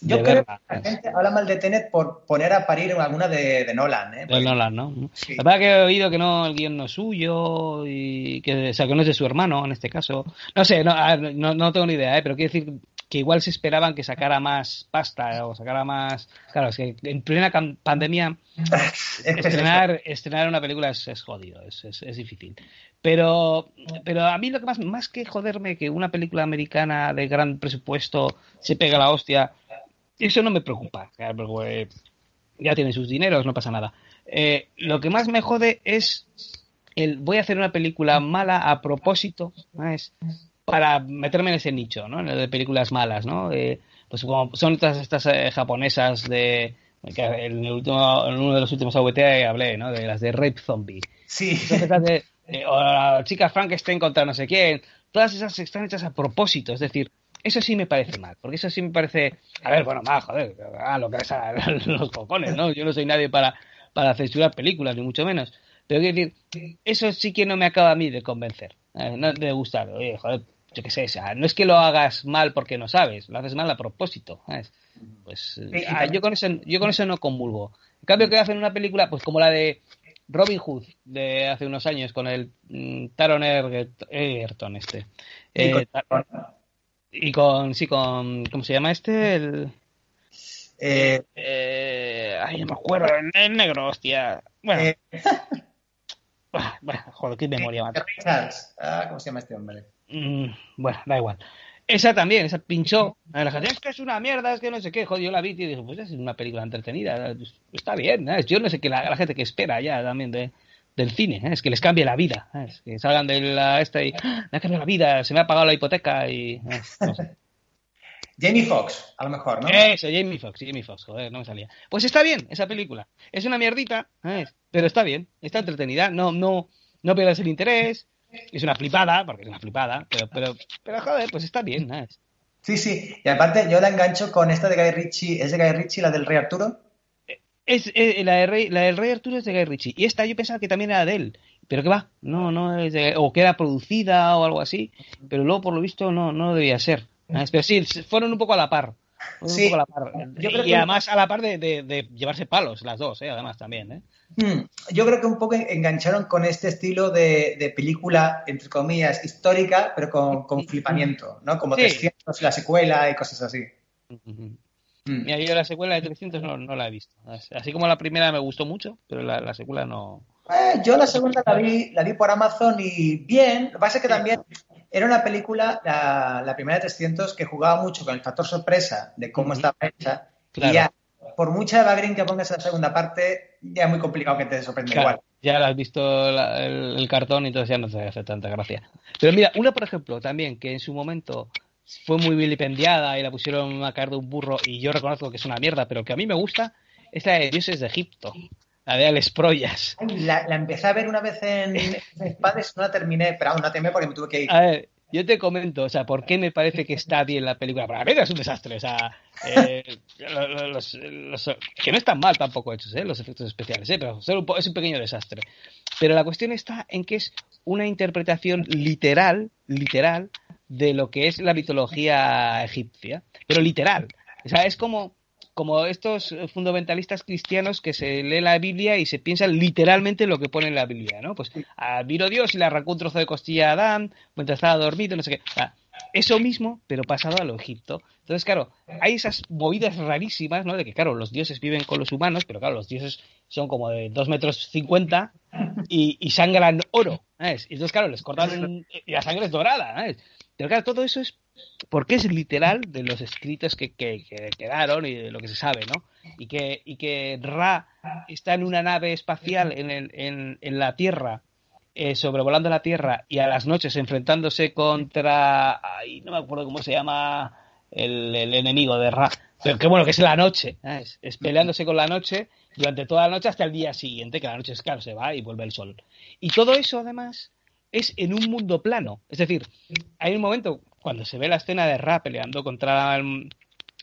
Yo, creo que la gente habla mal de Tenet por poner a parir alguna de, de Nolan, ¿eh? De Nolan, ¿no? La verdad que he oído que no, el guion no es suyo y que, o sea, que no es de su hermano en este caso. No sé, no, no, no tengo ni idea, ¿eh? Pero quiero decir que igual se esperaban que sacara más pasta o sacara más. Claro, es que en plena pandemia estrenar, estrenar una película es, jodido, es, es, difícil. Pero, pero a mí lo que más, más que joderme que una película americana de gran presupuesto se pega la hostia, eso no me preocupa, porque ya tiene sus dineros, no pasa nada. Eh, lo que más me jode es el voy a hacer una película mala a propósito, ¿sabes? Para meterme en ese nicho, ¿no? En el de películas malas, ¿no? pues como son todas estas eh, japonesas de que en, el último, en uno de los últimos AVT hablé, ¿no? De las de Rape Zombie. Sí. De, o la chica Frankenstein contra no sé quién. Todas esas están hechas a propósito, es decir, eso sí me parece mal, porque eso sí me parece, a ver, bueno, más, joder, a lo que es a los cojones, ¿no? Yo no soy nadie para, para censurar películas, ni mucho menos. Pero quiero decir, eso sí que no me acaba a mí de convencer, ¿eh? no de gustar. Oye, joder, yo qué sé, o sea, no es que lo hagas mal porque no sabes, lo haces mal a propósito. ¿sabes? Pues ah, yo, con eso, yo con eso no convulgo. En cambio, que hacen una película, pues como la de Robin Hood de hace unos años con el mm, Taron Egerton este. Eh, y, con, sí, con, ¿cómo se llama este? El, eh, eh, ay, no me acuerdo, el, negro, hostia. Bueno. Eh. bueno, joder, qué memoria más. Ah, ¿Cómo se llama este hombre? Mm, bueno, da igual. Esa también, esa pinchó. La gente es que es una mierda, es que no sé qué. Joder, yo la vi y dije, pues es una película entretenida. Está bien, yo no sé qué la, gente que espera ya también de, del cine, es que les cambie la vida. Es que salgan de la esta y ¡Ah! me ha cambiado la vida, se me ha pagado la hipoteca y. no sé. Jamie Foxx, a lo mejor, ¿no? Eso, Jamie Foxx, Jamie Foxx, joder, no me salía. Pues está bien esa película. Es una mierdita, pero está bien, está entretenida, no, no, no pierdas el interés, es una flipada, porque es una flipada, pero, pero, pero joder, pues está bien. ¿no? Sí, sí. Y aparte, yo la engancho con esta de Guy Ritchie. ¿Es de Guy Ritchie la del Rey Arturo? Es, la, de Rey, la del Rey Arturo es de Guy Ritchie. Y esta yo pensaba que también era de él. Pero que va, no, no es de, o que era producida o algo así. Pero luego, por lo visto, no, no debía ser. Pero sí, fueron un poco a la par. Sí. y además a la par de, llevarse palos las dos, ¿eh? además también. ¿eh? Hmm. Yo creo que un poco engancharon con este estilo de, película, entre comillas, histórica, pero con, flipamiento, ¿no? Como 300, la secuela y cosas así. Mm. yo la secuela de 300 no, la he visto. Así como la primera me gustó mucho, pero la, secuela no. Eh, yo la segunda la vi, la vi por Amazon y bien. Lo que pasa es que también era una película, la, primera de 300, que jugaba mucho con el factor sorpresa de cómo estaba hecha. Y ya, por mucha Evergreen que pongas en la segunda parte, ya es muy complicado que te sorprenda igual. Ya has visto el, cartón y entonces ya no te hace tanta gracia. Pero mira, una, por ejemplo, también que en su momento fue muy vilipendiada y la pusieron a caer de un burro y yo reconozco que es una mierda, pero que a mí me gusta, es la de Dioses de Egipto. La de Alex Proyas. La, empecé a ver una vez en, en Padres, no la terminé, pero aún no terminé porque me tuve que ir. A ver, yo te comento, o sea, por qué me parece que está bien la película. Para mí es un desastre, o sea, eh, que no están mal tampoco hechos, ¿eh? los efectos especiales, ¿eh? pero es un pequeño desastre. Pero la cuestión está en que es una interpretación literal, literal, de lo que es la mitología egipcia, pero literal. O sea, es como como estos fundamentalistas cristianos que se lee la Biblia y se piensan literalmente lo que pone en la Biblia, ¿no? Pues vino Dios y le arrancó un trozo de costilla a Adán mientras estaba dormido, no sé qué. eso mismo, pero pasado a lo Egipto. Entonces, claro, hay esas movidas rarísimas, ¿no? De que, claro, los dioses viven con los humanos, pero claro, los dioses son como de 2 metros 50 y, y sangran oro, ¿sabes? Entonces, claro, les cortan y la sangre es dorada, ¿sabes? Pero claro, todo eso es porque es literal de los escritos que, quedaron y de lo que se sabe, ¿no? Y que, y que Ra está en una nave espacial en, el, en, en la Tierra, eh, sobrevolando la Tierra y a las noches enfrentándose contra. Ay, no me acuerdo cómo se llama el, enemigo de Ra. Pero que bueno, que es la noche, es, es, peleándose con la noche durante toda la noche hasta el día siguiente, que la noche es claro, se va y vuelve el sol. Y todo eso además es en un mundo plano. Es decir, hay un momento cuando se ve la escena de Ra peleando contra,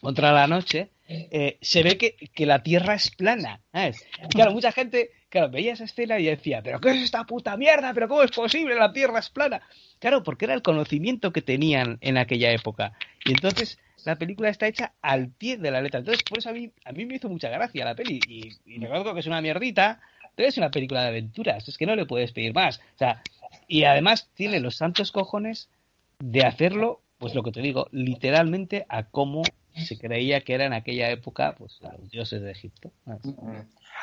contra la noche, eh, se ve que, la Tierra es plana. claro, mucha gente claro, veía esa escena y decía, pero ¿qué es esta puta mierda? ¿Pero cómo es posible? La Tierra es plana. Claro, porque era el conocimiento que tenían en aquella época. Y entonces la película está hecha al pie de la letra. Entonces, por eso a mí, a mí me hizo mucha gracia la peli. Y, y recuerdo que es una mierdita, pero es una película de aventuras. Es que no le puedes pedir más. O sea, y además tiene los santos cojones de hacerlo pues lo que te digo, literalmente a cómo se creía que era en aquella época pues los dioses de Egipto.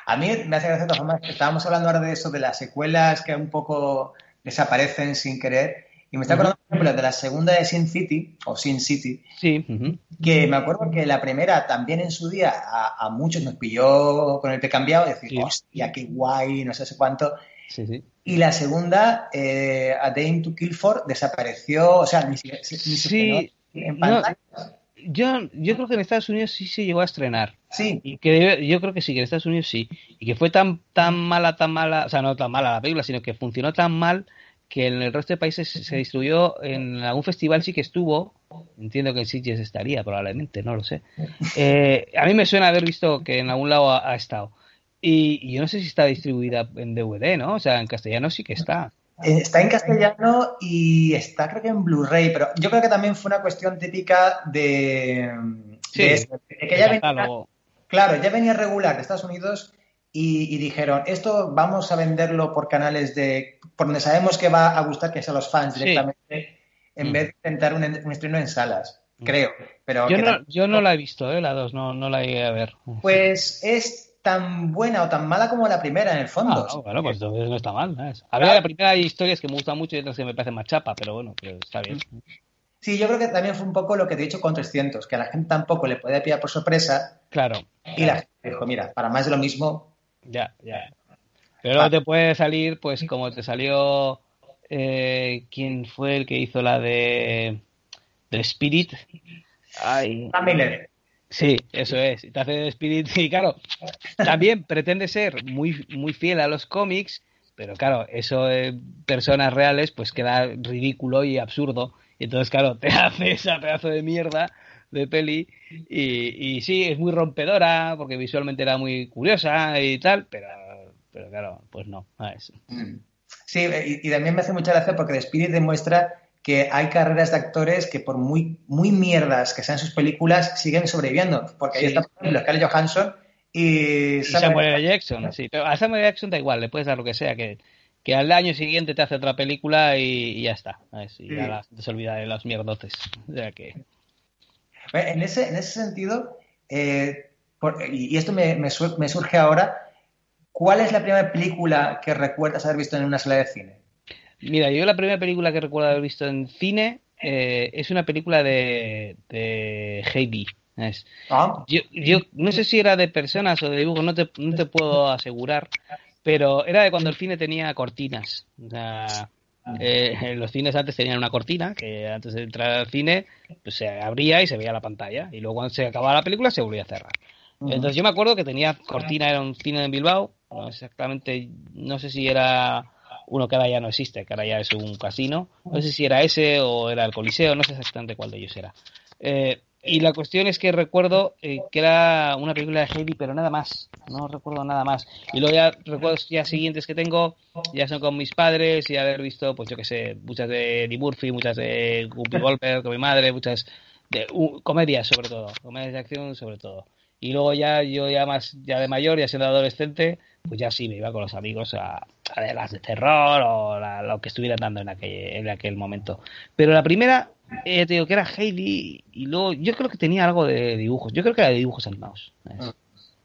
A mí me hace gracia de todas que estábamos hablando ahora de eso, de las secuelas que un poco desaparecen sin querer. Y me está acordando, por ejemplo, de la segunda de Sin City, o Sin City, sí. que me acuerdo que la primera también en su día a, muchos nos pilló con el pie cambiado, y decir, hostia, qué guay, no sé, sé cuánto. Y la segunda, eh, A Day to Kill For, desapareció, o sea, ni, siquiera en pantalla. yo, yo creo que en Estados Unidos sí se llegó a estrenar. Sí. Y que yo creo que sí, que en Estados Unidos sí. Y que fue tan, tan mala, tan mala, o sea, no tan mala la película, sino que funcionó tan mal que en el resto de países se distribuyó en algún festival sí que estuvo. Entiendo que en Sitges estaría, probablemente, no lo sé. Eh, a mí me suena haber visto que en algún lado ha, estado. Y, yo no sé si está distribuida en DVD, ¿no? O sea, en castellano sí que está. Está en castellano y está creo que en Blu-ray, pero yo creo que también fue una cuestión típica de, sí, que ya venía, claro, ya venía regular de Estados Unidos y, dijeron, esto vamos a venderlo por canales de, por donde sabemos que va a gustar que sea los fans directamente, en mm. vez de intentar un, estreno en salas, mm. creo. Pero yo, no, yo no la he visto, ¿eh? la dos, no, no la he a ver. Pues es tan buena o tan mala como la primera, en el fondo. Ah, bueno, pues entonces no está mal. A ver, la primera hay historias que me gustan mucho y otras que me parecen más chapa, pero bueno, pero está bien. Sí, yo creo que también fue un poco lo que te he dicho con 300, que a la gente tampoco le puede pillar por sorpresa. Claro. Y la gente dijo, mira, para más de lo mismo, ya, ya. Pero te puede salir, pues como te salió, eh, ¿quién fue el que hizo la de, de Spirit? Ay. Sí, eso es. Te hace Spirit y claro, también pretende ser muy, muy fiel a los cómics, pero claro, eso de personas reales pues queda ridículo y absurdo. Y entonces, claro, te hace esa pedazo de mierda de peli y, y sí, es muy rompedora porque visualmente era muy curiosa y tal, pero, pero claro, pues no. Mm. Sí, y, también me hace mucha gracia porque The Spirit demuestra que hay carreras de actores que por muy, muy mierdas que sean sus películas siguen sobreviviendo. Porque ahí está, por ejemplo, Scarlett Johansson y, Samuel, Jackson. Sí, pero a Samuel Jackson da igual, le puedes dar lo que sea, que, que al año siguiente te hace otra película y, ya está. Y ya se olvida de los mierdotes. O sea que... En ese, en ese sentido, eh, y, esto me, me, surge ahora, ¿cuál es la primera película que recuerdas haber visto en una sala de cine? Mira, yo la primera película que recuerdo haber visto en cine eh, es una película de, de Heidi. Ah. Yo, yo, no sé si era de personas o de dibujos, no te, no te puedo asegurar, pero era de cuando el cine tenía cortinas. O sea, eh, los cines antes tenían una cortina que antes de entrar al cine pues, se abría y se veía la pantalla y luego cuando se acababa la película se volvía a cerrar. Entonces yo me acuerdo que tenía cortina, era un cine en Bilbao, no exactamente, no sé si era uno que ahora ya no existe, que ahora ya es un casino, no sé si era ese o era el Coliseo, no sé exactamente cuál de ellos era. Eh, y la cuestión es que recuerdo eh, que era una película de Heidi, pero nada más. No recuerdo nada más. Y luego ya recuerdos ya siguientes que tengo, ya son con mis padres y haber visto, pues yo que sé, muchas de Eddie Murphy, muchas de Guppy Goldberg con mi madre, muchas de comedias sobre todo, comedias de acción sobre todo. Y luego ya yo ya más, ya de mayor, ya siendo adolescente, pues ya sí me iba con los amigos a, a las de terror o lo que estuvieran dando en aquel, en aquel momento. Pero la primera, eh, te digo que era Heidi y luego yo creo que tenía algo de dibujos. Yo creo que era de dibujos animados. Ah.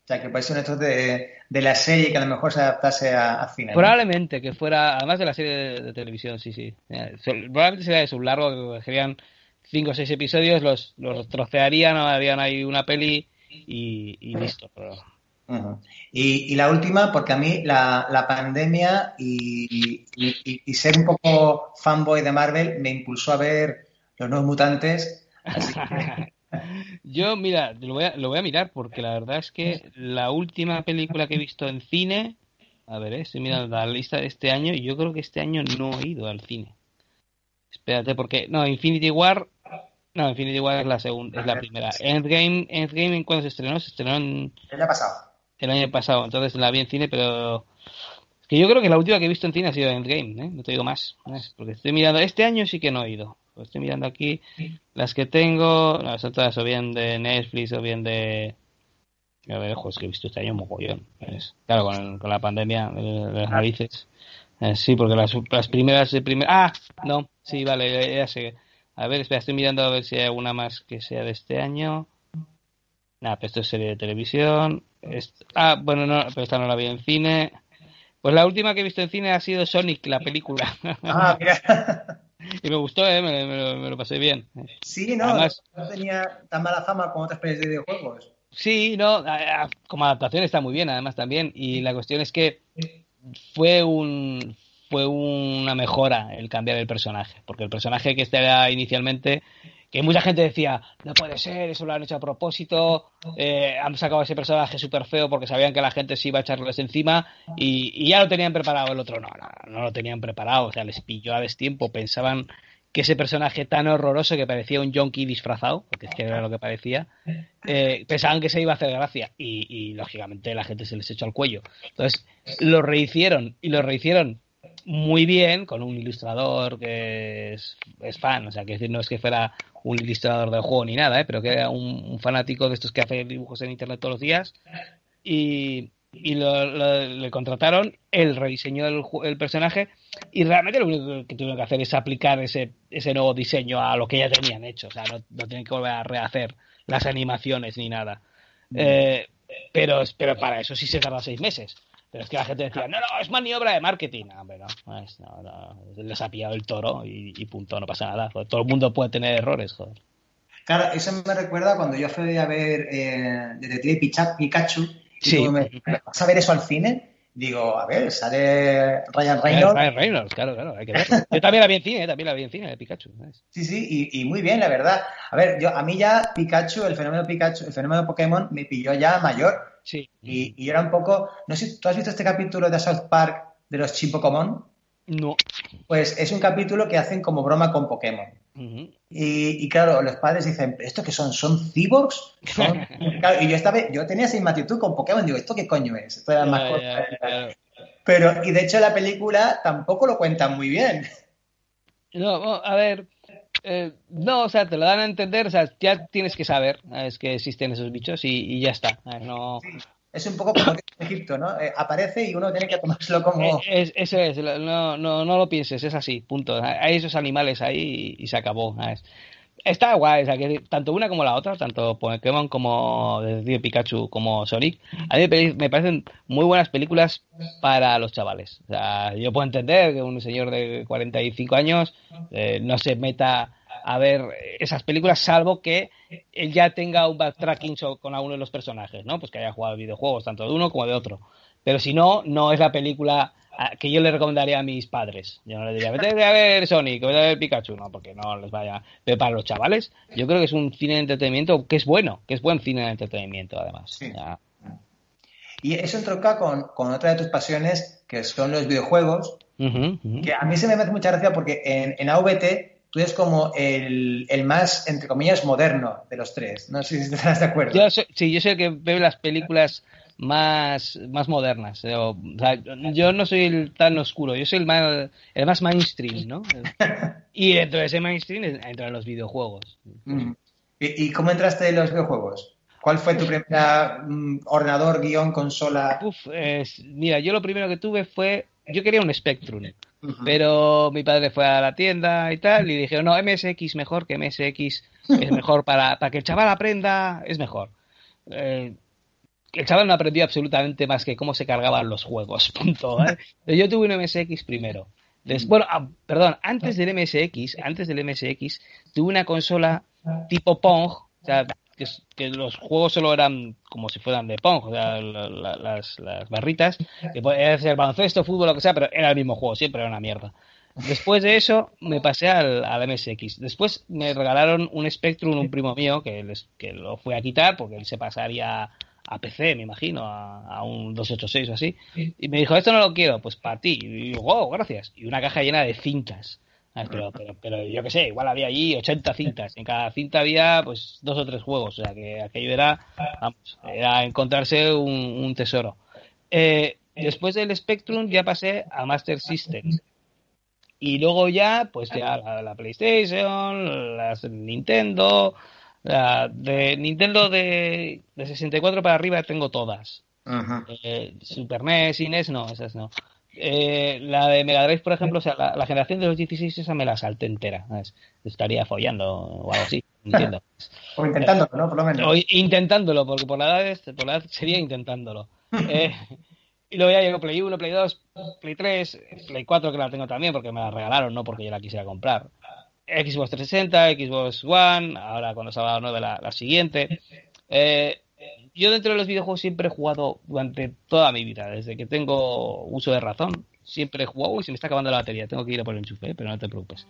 O sea, que puede ser esto de, de, la serie que a lo mejor se adaptase a, a cine. Probablemente que fuera, además de la serie de, televisión, sí, sí. Eh, probablemente sería eso, un largo, que serían cinco o seis episodios, los, los trocearían, harían ahí una peli y, listo. Y, la última, porque a mí la, la pandemia y, y, ser un poco fanboy de Marvel me impulsó a ver los nuevos mutantes. Yo, mira, lo voy, a, lo voy a mirar porque la verdad es que la última película que he visto en cine, a ver, eh, estoy mirando la lista de este año y yo creo que este año no he ido al cine. Espérate, porque, no, Infinity War no, Infinity War es la segunda, es la primera. Endgame, Endgame, ¿cuándo se estrenó? Se estrenó en... El año pasado. El año pasado, entonces la vi en cine, pero... Es que yo creo que la última que he visto en cine ha sido Endgame, ¿eh? No te digo más. Porque estoy mirando... Este año sí que no he ido. Estoy mirando aquí las que tengo... No, son todas o bien de Netflix o bien de... A ver, es que he visto este año un mogollón. Claro, con, con, la pandemia de, las narices. Eh, sí, porque las, las primeras... De primer... Ah, no, sí, vale, ya sé A ver, espera, estoy mirando a ver si hay alguna más que sea de este año. Nada, pero esto es serie de televisión. Ah, bueno, no, pero esta no la vi en cine. Pues la última que he visto en cine ha sido Sonic, la película. Ah, mira. y me gustó, ¿eh? me, lo pasé bien. Sí, no, no tenía tan mala fama como otras películas de videojuegos. Sí, no, como adaptación está muy bien, además también. Y la cuestión es que fue un fue una mejora el cambiar el personaje, porque el personaje que estaba inicialmente que mucha gente decía, no puede ser, eso lo han hecho a propósito, eh, han sacado ese personaje súper feo porque sabían que la gente se iba a echarles encima y, ya lo tenían preparado. El otro no, no, no lo tenían preparado, o sea, les pilló a destiempo, pensaban que ese personaje tan horroroso que parecía un yonki disfrazado, porque es que era lo que parecía, eh, pensaban que se iba a hacer gracia y, y, lógicamente la gente se les echó al cuello. Entonces lo rehicieron y lo rehicieron muy bien con un ilustrador que es, fan, o sea, que no es que fuera un ilustrador del juego ni nada, ¿eh? pero que era un, fanático de estos que hace dibujos en internet todos los días y, y lo, le contrataron, él rediseñó el, personaje y realmente lo único que tuvieron que hacer es aplicar ese, ese nuevo diseño a lo que ya tenían hecho, o sea, no, no tienen que volver a rehacer las animaciones ni nada. Mm. Eh, pero, pero para eso sí se tarda seis meses. Pero es que la gente decía, no, no, es maniobra de marketing. No, hombre, no, les ha pillado el toro y, punto, no pasa nada. Todo el mundo puede tener errores, joder. Claro, eso me recuerda cuando yo fui a ver eh, Detective Pikachu. Y sí. Me, ¿Vas a ver eso al cine? Digo, a ver, sale Ryan Reynolds. Ryan Reynolds, claro, claro, hay que verlo. Yo también la vi en cine, también la vi en cine de Pikachu. Sí, sí, y, muy bien, la verdad. A ver, yo a mí ya Pikachu, el fenómeno Pikachu, el fenómeno Pokémon me pilló ya mayor. Sí. Y, era un poco. No sé, ¿tú has visto este capítulo de South Park de los Chipocomon? No. Pues es un capítulo que hacen como broma con Pokémon. y, claro, los padres dicen, ¿esto qué son? ¿Son cyborgs? y yo estaba, yo tenía esa inmatitud con Pokémon, digo, ¿esto qué coño es? Esto era más Pero, y de hecho la película tampoco lo cuentan muy bien. No, a ver, eh, no, o sea, te lo dan a entender, o sea, ya tienes que saber es que existen esos bichos y, ya está. No... Es un poco como Egipto, ¿no? Eh, aparece y uno tiene que tomárselo como... Eh, eso es, no, no, no lo pienses, es así, punto. Hay esos animales ahí y, se acabó. Está guay, o sea, que tanto una como la otra, tanto Pokémon como de Pikachu como Sonic, a mí me parecen muy buenas películas para los chavales. Yo puedo entender que un señor de 45 años no se meta a ver esas películas, salvo que él ya tenga un backtracking con alguno de los personajes, ¿no? Pues que haya jugado videojuegos, tanto de uno como de otro. Pero si no, no es la película que yo le recomendaría a mis padres. Yo no le diría, vete a ver Sonic, vete a ver Pikachu, no, porque no les vaya. Pero para los chavales, yo creo que es un cine de entretenimiento que es bueno, que es buen cine de entretenimiento, además. Y eso entronca con, con otra de tus pasiones, que son los videojuegos, que a mí se me hace mucha gracia porque en, en AVT tú eres como el, más, entre comillas, moderno de los tres. No sé si estás de acuerdo. Yo sí, yo sé el que veo las películas más, más modernas. yo no soy el tan oscuro, yo soy el más, el más mainstream, ¿no? y dentro de ese mainstream entran los videojuegos. Mm. ¿Y, cómo entraste en los videojuegos? ¿Cuál fue tu primer mm, ordenador, guion, consola? Uf, mira, yo lo primero que tuve fue, yo quería un Spectrum. Pero mi padre fue a la tienda y tal, y dijeron, no, MSX mejor que MSX es mejor para, para que el chaval aprenda, es mejor. Eh, el chaval no aprendió absolutamente más que cómo se cargaban los juegos, punto. ¿eh? Yo tuve un MSX primero. bueno, ah, perdón, antes del MSX, antes del MSX, tuve una consola tipo Pong, o sea, que, los juegos solo eran como si fueran de Pong, o sea, las, barritas, que podía ser baloncesto, fútbol, lo que sea, pero era el mismo juego, siempre era una mierda. Después de eso me pasé al, MSX. Después me regalaron un Spectrum, un primo mío, que, les, que lo fue a quitar porque él se pasaría a PC, me imagino, a, un 286 o así. Y me dijo, esto no lo quiero, pues para ti. Y digo, oh, gracias. Y una caja llena de cintas. Pero, pero, pero, yo qué sé, igual había allí 80 cintas. En cada cinta había pues dos o tres juegos. O sea que aquello era, vamos, era encontrarse un, tesoro. Eh, después del Spectrum ya pasé a Master System. Y luego ya, pues ya la, PlayStation, las Nintendo, la de Nintendo de, de 64 para arriba tengo todas. Eh, Super NES y NES no, esas no. Eh, la de Mega Drive, por ejemplo, o sea, la, generación de los 16 esa me la salté entera. Estaría follando o algo así. Entiendo. o intentándolo, ¿no? Por lo menos. O intentándolo, porque por la edad, por la edad sería intentándolo. eh, y luego ya llegó Play 1, Play 2, Play 3, Play 4 que la tengo también porque me la regalaron, no porque yo la quisiera comprar. Xbox 360, Xbox One, ahora cuando salga la 9 la, la siguiente. Eh, yo dentro de los videojuegos siempre he jugado durante toda mi vida, desde que tengo uso de razón. Siempre he jugado y se me está acabando la batería. Tengo que ir a por el enchufe, pero no te preocupes.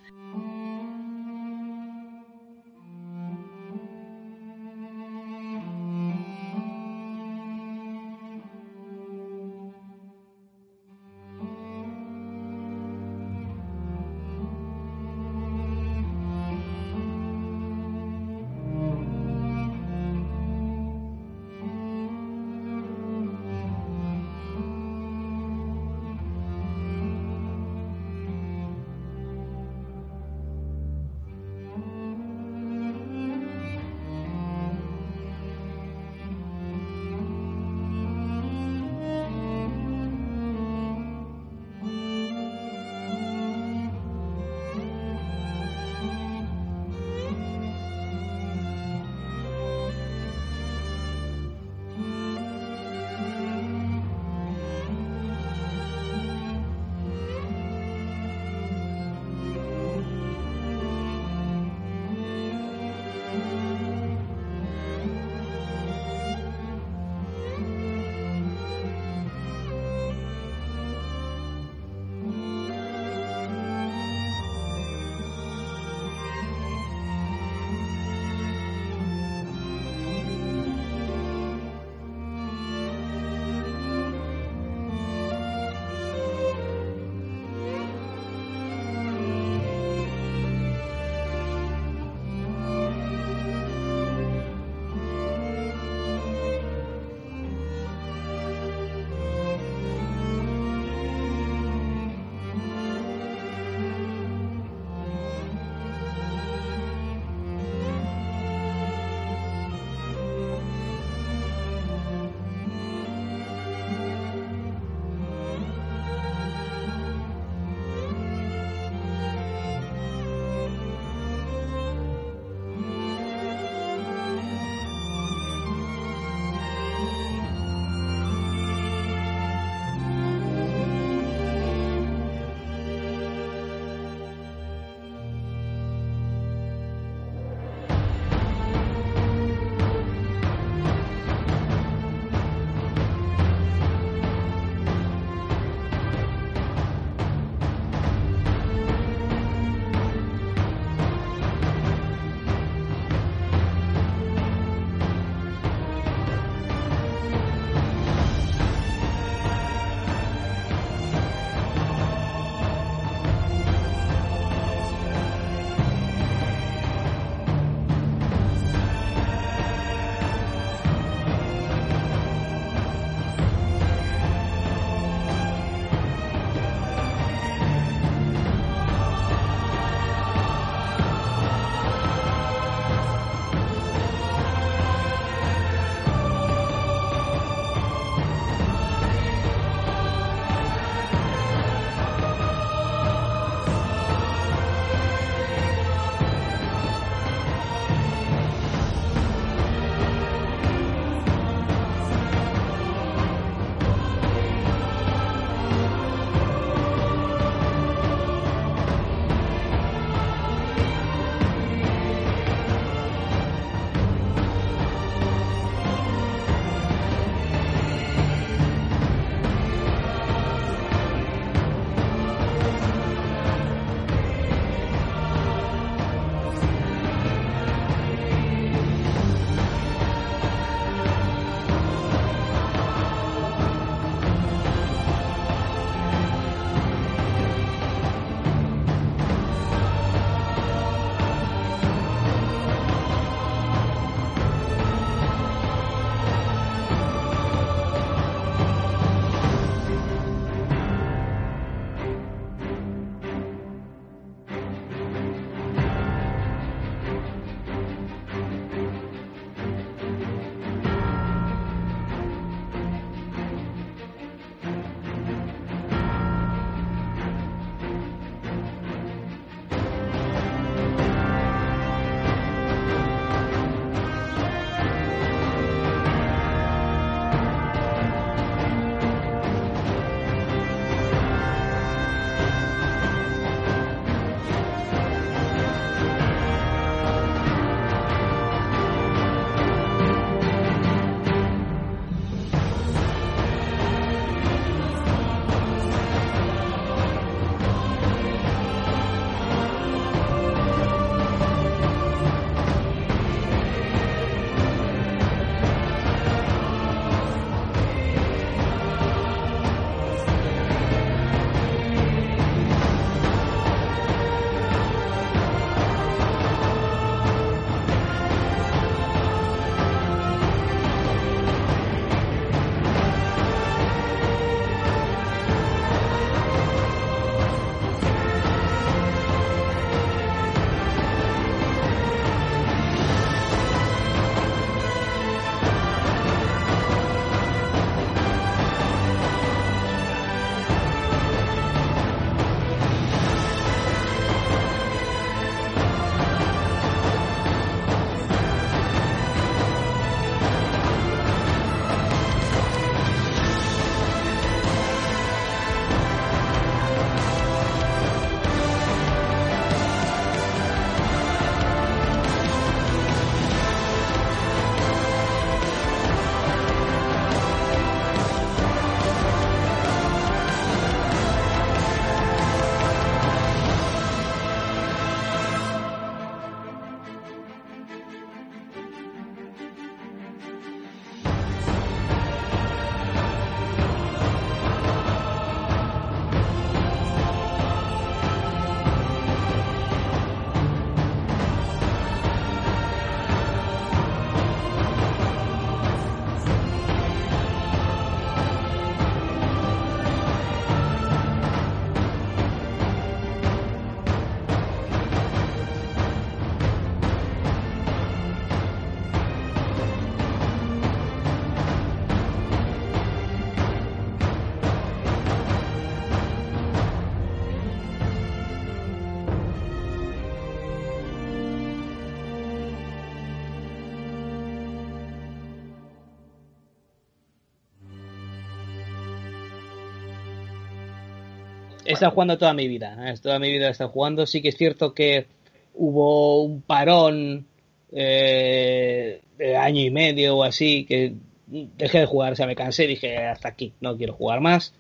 Estado jugando toda mi vida, ¿eh? toda mi vida he estado jugando. Sí que es cierto que hubo un parón eh, de año y medio o así, que dejé de jugar, o sea, me cansé, dije hasta aquí, no quiero jugar más.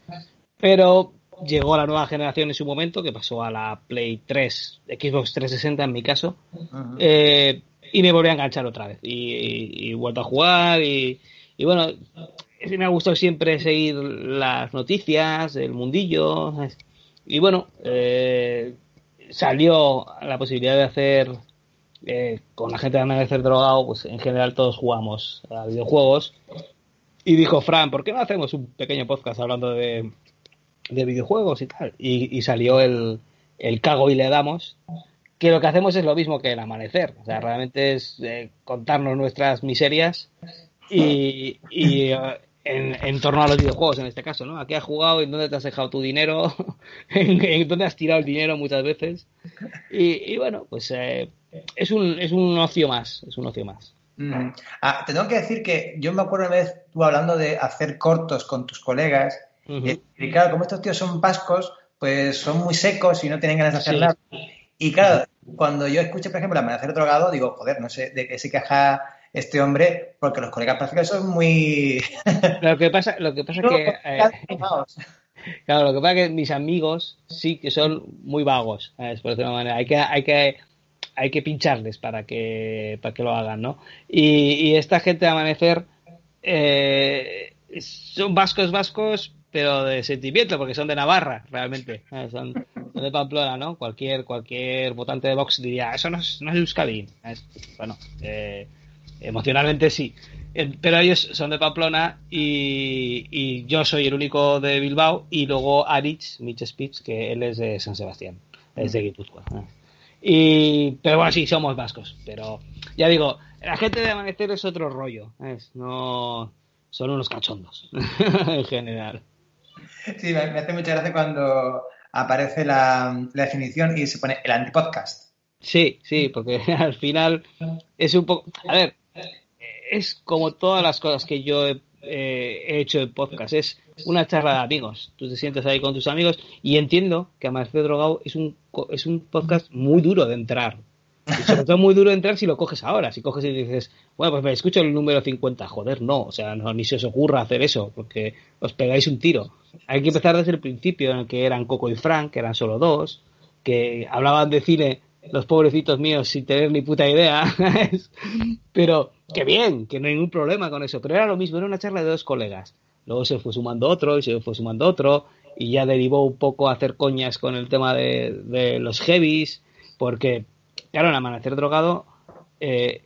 Pero llegó la nueva generación en su momento, que pasó a la Play 3, Xbox 360 en mi caso, eh, y me volví a enganchar otra vez. Y, he vuelto a jugar y, y bueno, me ha gustado siempre seguir las noticias, el mundillo. Y bueno, eh, salió la posibilidad de hacer eh, con la gente de Amanecer Drogado, pues en general todos jugamos a videojuegos. Y dijo Fran, ¿por qué no hacemos un pequeño podcast hablando de, videojuegos y tal? Y, salió el, el, cago y le damos, que lo que hacemos es lo mismo que el amanecer. O sea, realmente es eh, contarnos nuestras miserias y, en, torno a los videojuegos en este caso, ¿no? ¿A qué has jugado? ¿En dónde te has dejado tu dinero? ¿En, dónde has tirado el dinero muchas veces? Y, bueno, pues eh, es, un, es un ocio más, es un ocio más. Mm. Ah, te tengo que decir que yo me acuerdo una vez tú hablando de hacer cortos con tus colegas y, claro, como estos tíos son vascos, pues son muy secos y no tienen ganas de hacer nada. Y claro, cuando yo escuché, por ejemplo, Amanecer Drogado, digo, joder, no sé de qué se queja este hombre, porque los colegas prácticos son muy... lo que pasa, lo que pasa es que... Eh, claro, lo que pasa es que mis amigos sí que son muy vagos, por decirlo manera. Hay que, hay que, hay que pincharles para que, para que lo hagan, ¿no? Y, esta gente de Amanecer eh, son vascos vascos, pero de sentimiento, porque son de Navarra, realmente. Son, de Pamplona, ¿no? Cualquier, cualquier votante de Vox diría, eso no es, no es Euskadi. bueno, eh, Emocionalmente sí. Pero ellos son de Pamplona y, yo soy el único de Bilbao y luego Aritz, Mitch Spitz, que él es de San Sebastián, es de Guipúzcoa. Y, pero bueno, sí, somos vascos. Pero ya digo, la gente de Amanecer es otro rollo. No, son unos cachondos en general. Sí, me, hace mucha gracia cuando aparece la, la definición y se pone el antipodcast. Sí, sí, porque al final es un poco... A ver, es como todas las cosas que yo he, eh, hecho en podcast, es una charla de amigos. Tú te sientes ahí con tus amigos y entiendo que Amanecer Drogado es un, es un podcast muy duro de entrar. Y sobre todo muy duro de entrar si lo coges ahora. Si coges y dices, bueno, pues me escucho el número 50. Joder, no. O sea, no, ni se os ocurra hacer eso, porque os pegáis un tiro. Hay que empezar desde el principio, en el que eran Coco y Frank, que eran solo dos, que hablaban de cine los pobrecitos míos sin tener ni puta idea. pero que bien, que no hay ningún problema con eso. Pero era lo mismo, era una charla de dos colegas. Luego se fue sumando otro y se fue sumando otro y ya derivó un poco a hacer coñas con el tema de, los heavies, porque, claro, en Amanecer Drogado, eh,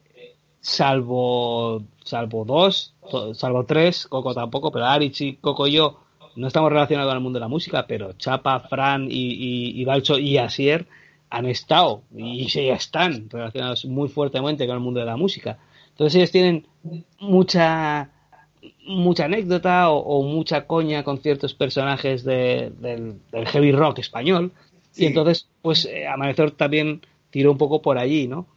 salvo, salvo dos, salvo tres, Coco tampoco, pero Arich y Coco y yo no estamos relacionados con el mundo de la música, pero Chapa, Fran y, y, y Balcho y Asier han estado y ya están relacionados muy fuertemente con el mundo de la música. Entonces ellos tienen mucha mucha anécdota o, mucha coña con ciertos personajes del, heavy rock español. Y entonces pues eh, Amanecer también tiró un poco por allí, ¿no?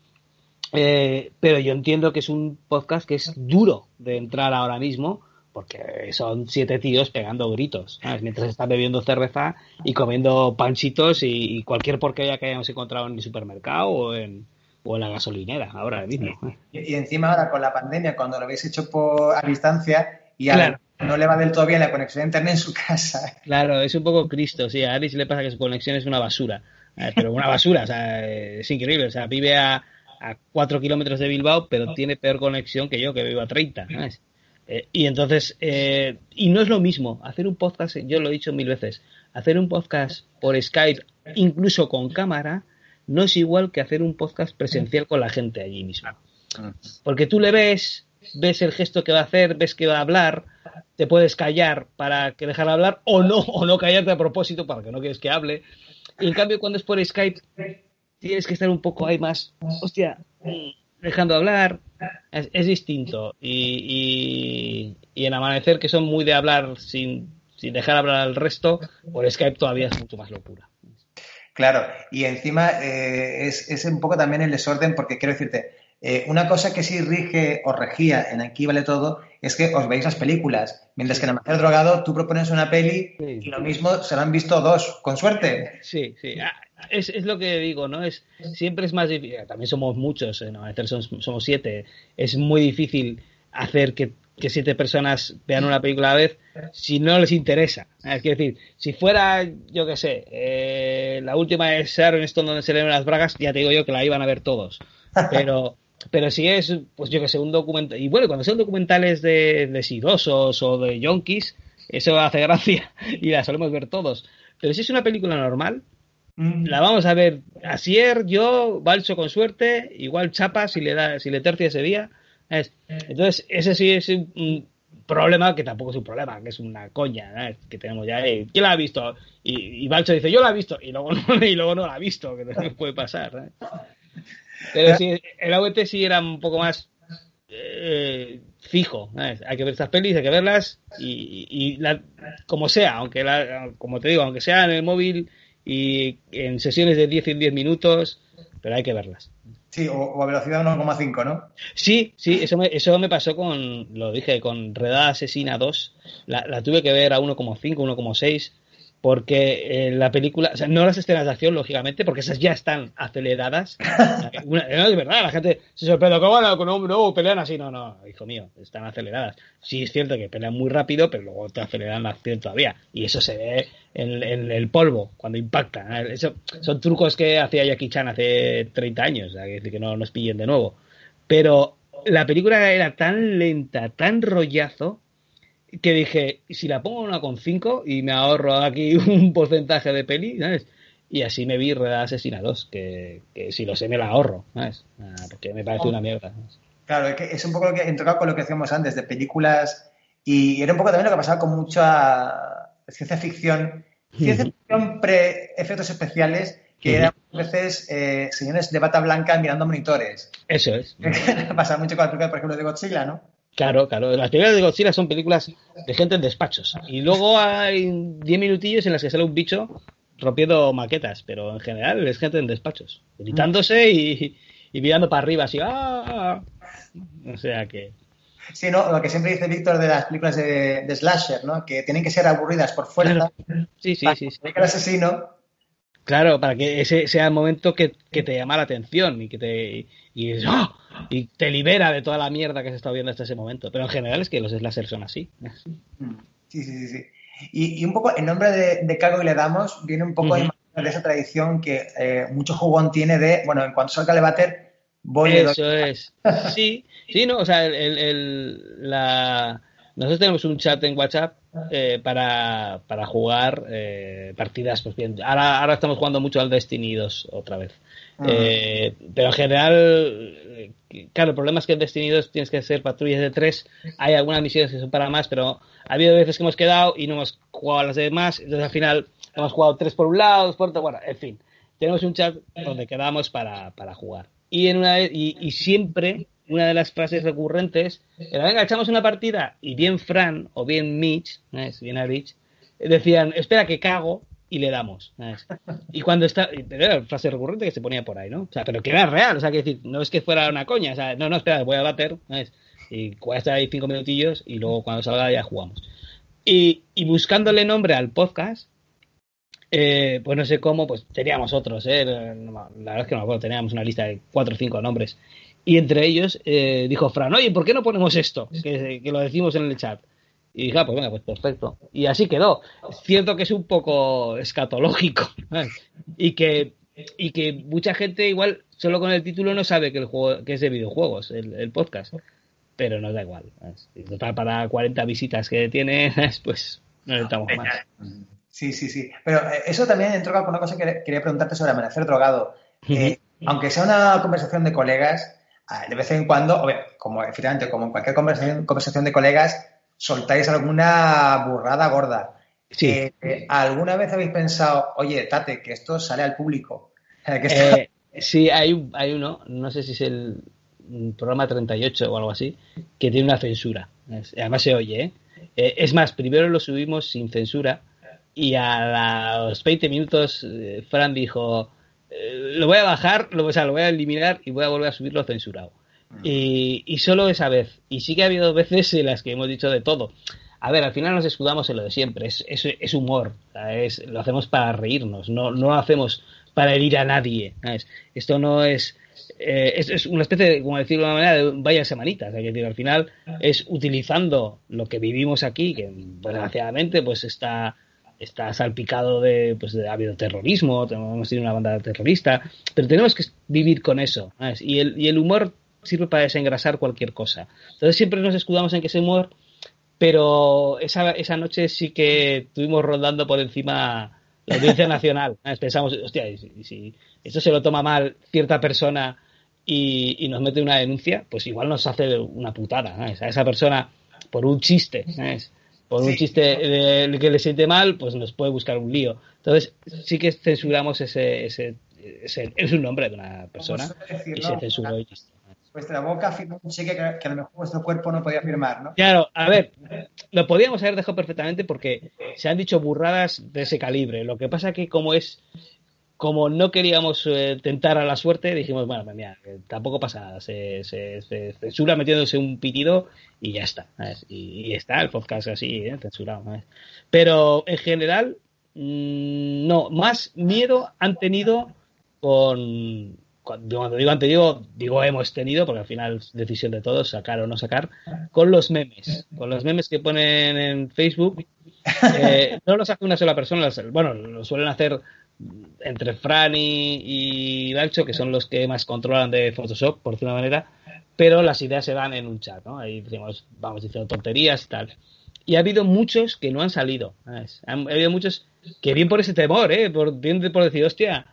Eh, pero yo entiendo que es un podcast que es duro de entrar ahora mismo porque son siete tíos pegando gritos, mientras están bebiendo cerveza y comiendo panchitos y, cualquier porquería que hayamos encontrado en el supermercado o en, o en la gasolinera, ahora mismo. Y, encima ahora con la pandemia, cuando lo habéis hecho por, a distancia y no le va del todo bien la conexión a internet en su casa. Claro, es un poco Cristo, sí, a Alice le pasa que su conexión es una basura, eh, pero una basura, o sea, es increíble, o sea, vive a, a 4 kilómetros de Bilbao, pero tiene peor conexión que yo, que vivo a 30. Eh, y entonces, eh, y no es lo mismo hacer un podcast, yo lo he dicho mil veces, hacer un podcast por Skype, incluso con cámara, no es igual que hacer un podcast presencial con la gente allí mismo. Porque tú le ves, ves el gesto que va a hacer, ves que va a hablar, te puedes callar para que dejarle hablar o no, o no callarte a propósito para que no quieres que hable. Y en cambio, cuando es por Skype, tienes que estar un poco ahí más, hostia, dejando hablar, es, distinto. Y, y, en Amanecer, que son muy de hablar sin, sin dejar hablar al resto, por Skype todavía es mucho más locura. Claro, y encima eh, es, es, un poco también el desorden, porque quiero decirte, eh, una cosa que sí rige o regía en Aquí vale todo es que os veis las películas, mientras que en Amanecer Drogado tú propones una peli y lo mismo se lo han visto dos, con suerte. Sí, sí. Ah, es, es, lo que digo, ¿no? Es, siempre es más difícil, también somos muchos, en Amanecer somos, somos siete, es muy difícil hacer que, que, siete personas vean una película a la vez si no les interesa. Es decir, si fuera, yo qué sé, eh, la última es Sharon Stone donde se leen las bragas, ya te digo yo que la iban a ver todos. Pero pero si es, pues yo que sé, un documental. Y bueno, cuando son documentales de, de sidosos o de yonkis, eso hace gracia y la solemos ver todos. Pero si es una película normal, mm. la vamos a ver Asier, yo, Balso con suerte, igual Chapa si le da, si le tercia ese día. Entonces, ese sí es un problema que tampoco es un problema, que es una coña que tenemos ya. Eh, ¿Quién la ha visto? Y, y dice, yo la he visto, y luego no, y luego no la ha visto, que no puede pasar. Pero sí, el AVT sí era un poco más eh, fijo. Hay que ver estas pelis, hay que verlas y, como sea, aunque como te digo, aunque sea en el móvil y en sesiones de 10 en 10 minutos, pero hay que verlas. Sí, o, a velocidad 1,5, ¿no? Sí, sí, eso me, eso me pasó con, lo dije, con Redada Asesina 2. La, la tuve que ver a 1,5, 1,6 porque en la película, o sea, no las escenas de acción, lógicamente, porque esas ya están aceleradas. no, es verdad, la gente se sorprende, ¿cómo no, no, pelean así? No, no, hijo mío, están aceleradas. Sí es cierto que pelean muy rápido, pero luego te aceleran la acción todavía. Y eso se ve en, el polvo, cuando impacta. Eso, son trucos que hacía Jackie Chan hace 30 años, o sea, que no nos pillen de nuevo. Pero la película era tan lenta, tan rollazo, que dije, si la pongo una con 5 y me ahorro aquí un porcentaje de peli, ¿sabes? Y así me vi Red Asesina 2, que, que, si lo sé me la ahorro, ¿sabes? Ah, porque me parece una mierda. Claro, es, que es un poco lo que entró con lo que decíamos antes, de películas, y era un poco también lo que pasaba con mucha ciencia ficción, ciencia ficción pre-efectos especiales, que eran a veces eh, señores de bata blanca mirando monitores. Eso es. Pasaba mucho con la película, por ejemplo, de Godzilla, ¿no? Claro, claro. Las películas de Godzilla son películas de gente en despachos. Y luego hay 10 minutillos en las que sale un bicho rompiendo maquetas, pero en general es gente en despachos, gritándose y, mirando para arriba así. ¡ah! O sea que. Sí, no, lo que siempre dice Víctor de las películas de, Slasher, ¿no? Que tienen que ser aburridas por fuerza. Sí, sí, sí. sí. El asesino. Claro, para que ese sea el momento que, que te llama la atención y que te y, ¡ah! y te libera de toda la mierda que se está viendo hasta ese momento. Pero en general es que los slashers son así. Sí, sí, sí. Y, un poco, el nombre de, de cargo que le damos viene un poco de esa tradición que eh, mucho jugón tiene de, bueno, en cuanto salga el bater, voy a... Eso es. Sí, sí, no, o sea, el, el, la... nosotros tenemos un chat en WhatsApp eh, para, para, jugar eh, partidas. Pues bien, ahora, ahora estamos jugando mucho al Destiny 2 otra vez. Ah. Eh, pero en general, claro, el problema es que en Destiny 2 tienes que hacer patrullas de 3. Hay algunas misiones que son para más, pero ha habido veces que hemos quedado y no hemos jugado a las demás. Entonces al final hemos jugado 3 por un lado, 2 por otro. Bueno, en fin, tenemos un chat donde quedamos para, para jugar. Y, en una, y, y siempre una de las frases recurrentes era, venga, echamos una partida. Y bien Fran o bien Mitch, bien a Rich, decían, espera que cago y le damos. Y cuando está, era la frase recurrente que se ponía por ahí, ¿no? O sea, pero que era real, o sea, que decir, no es que fuera una coña, o sea, no, no, espera, voy a bater, Y voy a estar ahí cinco minutillos y luego cuando salga ya jugamos. Y, y buscándole nombre al podcast, eh, pues no sé cómo, pues teníamos otros, ¿eh? La verdad es que no me acuerdo, teníamos una lista de cuatro o cinco nombres. Y entre ellos eh, dijo Fran, oye, ¿por qué no ponemos esto? Que, lo decimos en el chat. Y dije, ah, pues venga, pues perfecto. Y así quedó. Cierto que es un poco escatológico. Y que, y que mucha gente igual solo con el título no sabe que el juego que es de videojuegos, el, podcast. Pero nos da igual. Total, para 40 visitas que tiene, pues no necesitamos más. Sí, sí, sí. Pero eh, eso también entró con una cosa que quería preguntarte sobre Amanecer Drogado. Eh, aunque sea una conversación de colegas, de vez en cuando, como efectivamente, como en cualquier conversación, conversación de colegas, soltáis alguna burrada gorda. Sí. Eh, eh, ¿Alguna vez habéis pensado, oye, Tate, que esto sale al público? Eh, sí, hay, hay uno, no sé si es el programa 38 o algo así, que tiene una censura. Además se oye, Es más, primero lo subimos sin censura y a los 20 minutos Fran dijo, lo voy a bajar, lo, o sea, lo voy a eliminar y voy a volver a subirlo censurado. Y, y, solo esa vez. Y sí que ha habido veces en las que hemos dicho de todo. A ver, al final nos escudamos en lo de siempre. Es, es, es humor. Es, lo hacemos para reírnos. No, no lo hacemos para herir a nadie. Esto no es, eh, es, una especie de, como decirlo de una manera, de vaya decir, al final es utilizando lo que vivimos aquí, que desgraciadamente pues está está salpicado de, pues de, ha habido terrorismo, hemos tenido una banda terrorista, pero tenemos que vivir con eso. Y el, y el humor sirve para desengrasar cualquier cosa. Entonces siempre nos escudamos en que ese humor, pero esa, esa noche sí que estuvimos rondando por encima la audiencia nacional. Pensamos, hostia, si, esto se lo toma mal cierta persona y, nos mete una denuncia, pues igual nos hace una putada. A esa persona, por un chiste, por un chiste de, que le siente mal, pues nos puede buscar un lío. Entonces, sí que censuramos ese, ese, es un nombre de una persona y se censuró el chiste vuestra boca firmó un cheque que, a lo mejor vuestro cuerpo no podía firmar, ¿no? Claro, a ver, lo podíamos haber dejado perfectamente porque se han dicho burradas de ese calibre. Lo que pasa que como es, como no queríamos eh, tentar a la suerte, dijimos, bueno, pues mira, tampoco pasa nada, se, censura metiéndose un pitido y ya está. Y, está el podcast así, ¿eh? censurado. Pero en general, mm, no, más miedo han tenido con cuando digo antes digo, digo hemos tenido, porque al final es decisión de todos, sacar o no sacar, con los memes. Con los memes que ponen en Facebook, eh, no los hace una sola persona, bueno, lo suelen hacer entre Fran y, y Balcho, que son los que más controlan de Photoshop, por decirlo de una manera, pero las ideas se dan en un chat, ¿no? Ahí decimos, vamos diciendo tonterías y tal. Y ha habido muchos que no han salido. Ha habido muchos que bien por ese temor, ¿eh? Por, bien por decir, hostia,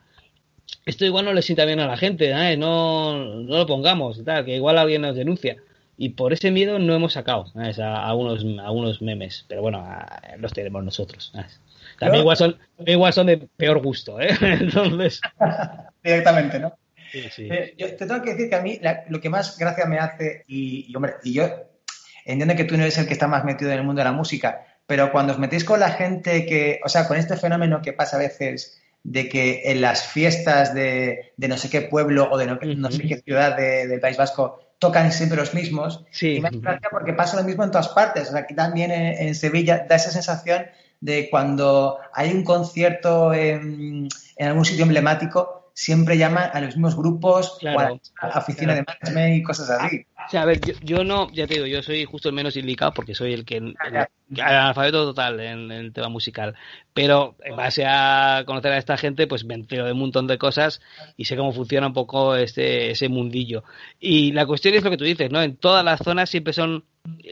esto igual no le sienta bien a la gente, ¿eh? no, no lo pongamos, tal, que igual alguien nos denuncia. Y por ese miedo no hemos sacado a, unos, a unos memes, pero bueno, los tenemos nosotros. También igual son, igual son de peor gusto, ¿eh? Entonces. Directamente, ¿no? Sí, sí. Eh, yo te tengo que decir que a mí lo que más gracia me hace, y, hombre, y yo entiendo que tú no eres el que está más metido en el mundo de la música, pero cuando os metéis con la gente que, o sea, con este fenómeno que pasa a veces de que en las fiestas de, de no sé qué pueblo o de no, sé qué ciudad del País Vasco tocan siempre los mismos. Sí. Y me hace gracia porque pasa lo mismo en todas partes. O sea, aquí también en, Sevilla da esa sensación de cuando hay un concierto en, en algún sitio emblemático, siempre llaman a los mismos grupos o a la oficina de management y cosas así. O sea, a ver, yo, no, ya te digo, yo soy justo el menos indicado porque soy el que, el, alfabeto total en, el tema musical. Pero en base a conocer a esta gente, pues me entero de un montón de cosas y sé cómo funciona un poco este, ese mundillo. Y la cuestión es lo que tú dices, ¿no? En todas las zonas siempre son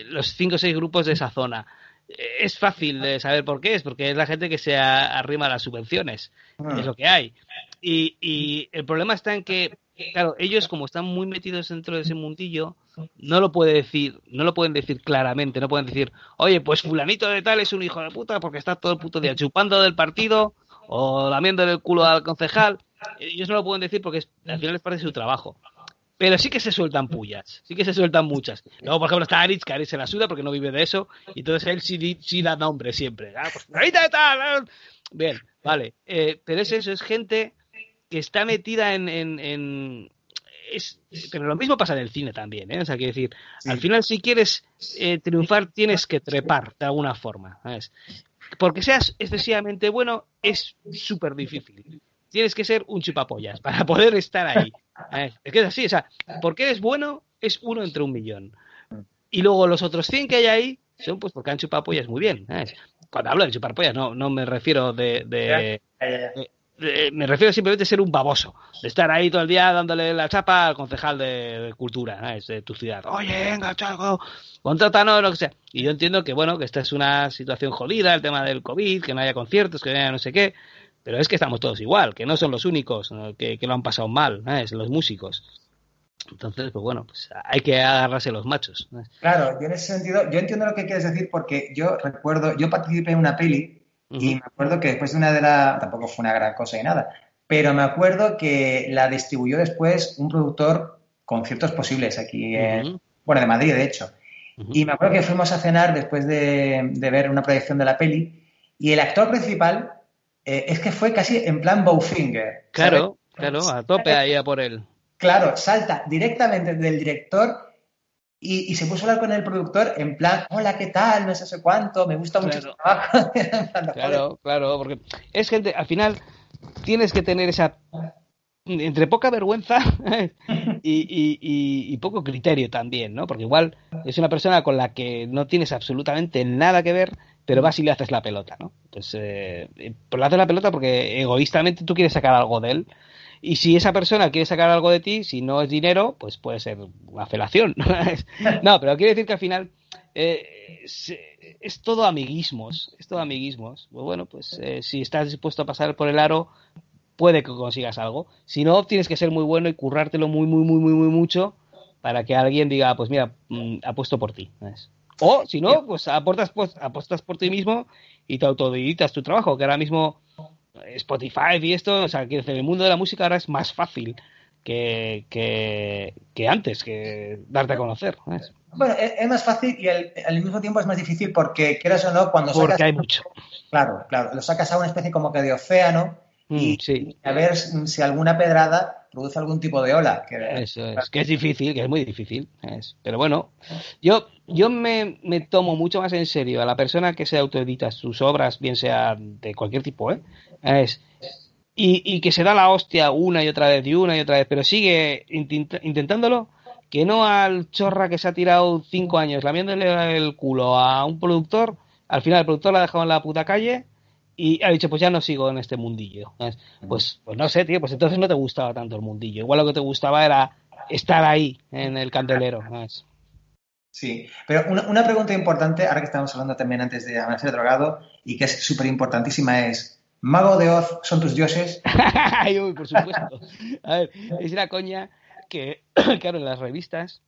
los cinco o seis grupos de esa zona es fácil de saber por qué es, porque es la gente que se arrima a las subvenciones, es lo que hay. Y, y el problema está en que, claro, ellos como están muy metidos dentro de ese mundillo, no lo puede decir, no lo pueden decir claramente, no pueden decir, oye, pues fulanito de tal es un hijo de puta porque está todo el puto día chupando del partido o lamiendo el culo al concejal. Ellos no lo pueden decir porque al final les parece su trabajo. Pero sí que se sueltan pullas, sí que se sueltan muchas. Luego, por ejemplo, está Aritz, que Aritz se la suda porque no vive de eso, y entonces él sí, sí da nombre siempre. Ah, pues, tal. Bien, vale. Eh, pero es eso, es gente que está metida en, en, es, pero lo mismo pasa en el cine también, ¿eh? O sea, quiero decir, al final si quieres eh, triunfar tienes que trepar de alguna forma, ¿sabes? Porque seas excesivamente bueno es súper difícil. Tienes que ser un chupapollas para poder estar ahí. Es que es así, o sea, porque eres bueno es uno entre un millón. Y luego los otros 100 que hay ahí son pues porque han chupado pollas muy bien. Cuando hablo de chupar pollas no, no me refiero de, de, me refiero simplemente a ser un baboso, de estar ahí todo el día dándole la chapa al concejal de, cultura de tu ciudad. Oye, venga, chaco, contrátanos, lo que sea. Y yo entiendo que, bueno, que esta es una situación jodida, el tema del COVID, que no haya conciertos, que no haya no sé qué, pero es que estamos todos igual, que no son los únicos que, lo han pasado mal, ¿sabes? los músicos. Entonces, pues bueno, pues hay que agarrarse los machos. Claro, yo en ese sentido, yo entiendo lo que quieres decir porque yo recuerdo, yo participé en una peli y me acuerdo que después de una de las, tampoco fue una gran cosa y nada, pero me acuerdo que la distribuyó después un productor con ciertos posibles aquí, en, bueno, de Madrid, de hecho. Y me acuerdo que fuimos a cenar después de, ver una proyección de la peli y el actor principal eh, es que fue casi en plan Bowfinger. Claro, claro, a tope ahí a por él. Claro, salta directamente del director y, se puso a hablar con el productor en plan, hola, ¿qué tal? No sé, sé cuánto, me gusta mucho tu trabajo. claro, claro, porque es gente, al final tienes que tener esa entre poca vergüenza y, poco criterio también, ¿no? Porque igual es una persona con la que no tienes absolutamente nada que ver, pero vas y le haces la pelota, ¿no? Entonces, eh, pues le haces la pelota porque egoístamente tú quieres sacar algo de él y si esa persona quiere sacar algo de ti, si no es dinero, pues puede ser una felación. no, pero quiere decir que al final eh, es, todo amiguismos. Es todo amiguismos. Pues bueno, pues eh, si estás dispuesto a pasar por el aro, puede que consigas algo. Si no, tienes que ser muy bueno y currártelo muy, muy, muy, muy, muy mucho para que alguien diga, pues mira, mm, apuesto por ti. O si no, pues aportas, pues apuestas por ti mismo y te autoditas tu trabajo, que ahora mismo Spotify y esto, o sea, que en el mundo de la música ahora es más fácil que, que, antes, que darte a conocer. Bueno, es, más fácil y al, mismo tiempo es más difícil porque, quieras o no, cuando porque hay mucho. Claro, claro, lo sacas a una especie como que de océano y, mm, a ver si alguna pedrada produce algún tipo de ola. Que, Eso es, que es difícil, que es muy difícil. pero bueno, yo, yo me, me, tomo mucho más en serio a la persona que se autoedita sus obras, bien sea de cualquier tipo, ¿eh? Es, y, y, que se da la hostia una y otra vez y una y otra vez, pero sigue intentándolo, que no al chorra que se ha tirado cinco años lamiéndole el culo a un productor, al final el productor la ha dejado en la puta calle y ha dicho, pues ya no sigo en este mundillo. Pues, pues no sé, tío, pues entonces no te gustaba tanto el mundillo. Igual lo que te gustaba era estar ahí, en el candelero. Sí, pero una, una, pregunta importante, ahora que estamos hablando también antes de Amanecer Drogado, y que es súper importantísima, es, ¿Mago de Oz son tus dioses? Uy, por supuesto. A ver, es una coña que, claro, en las revistas,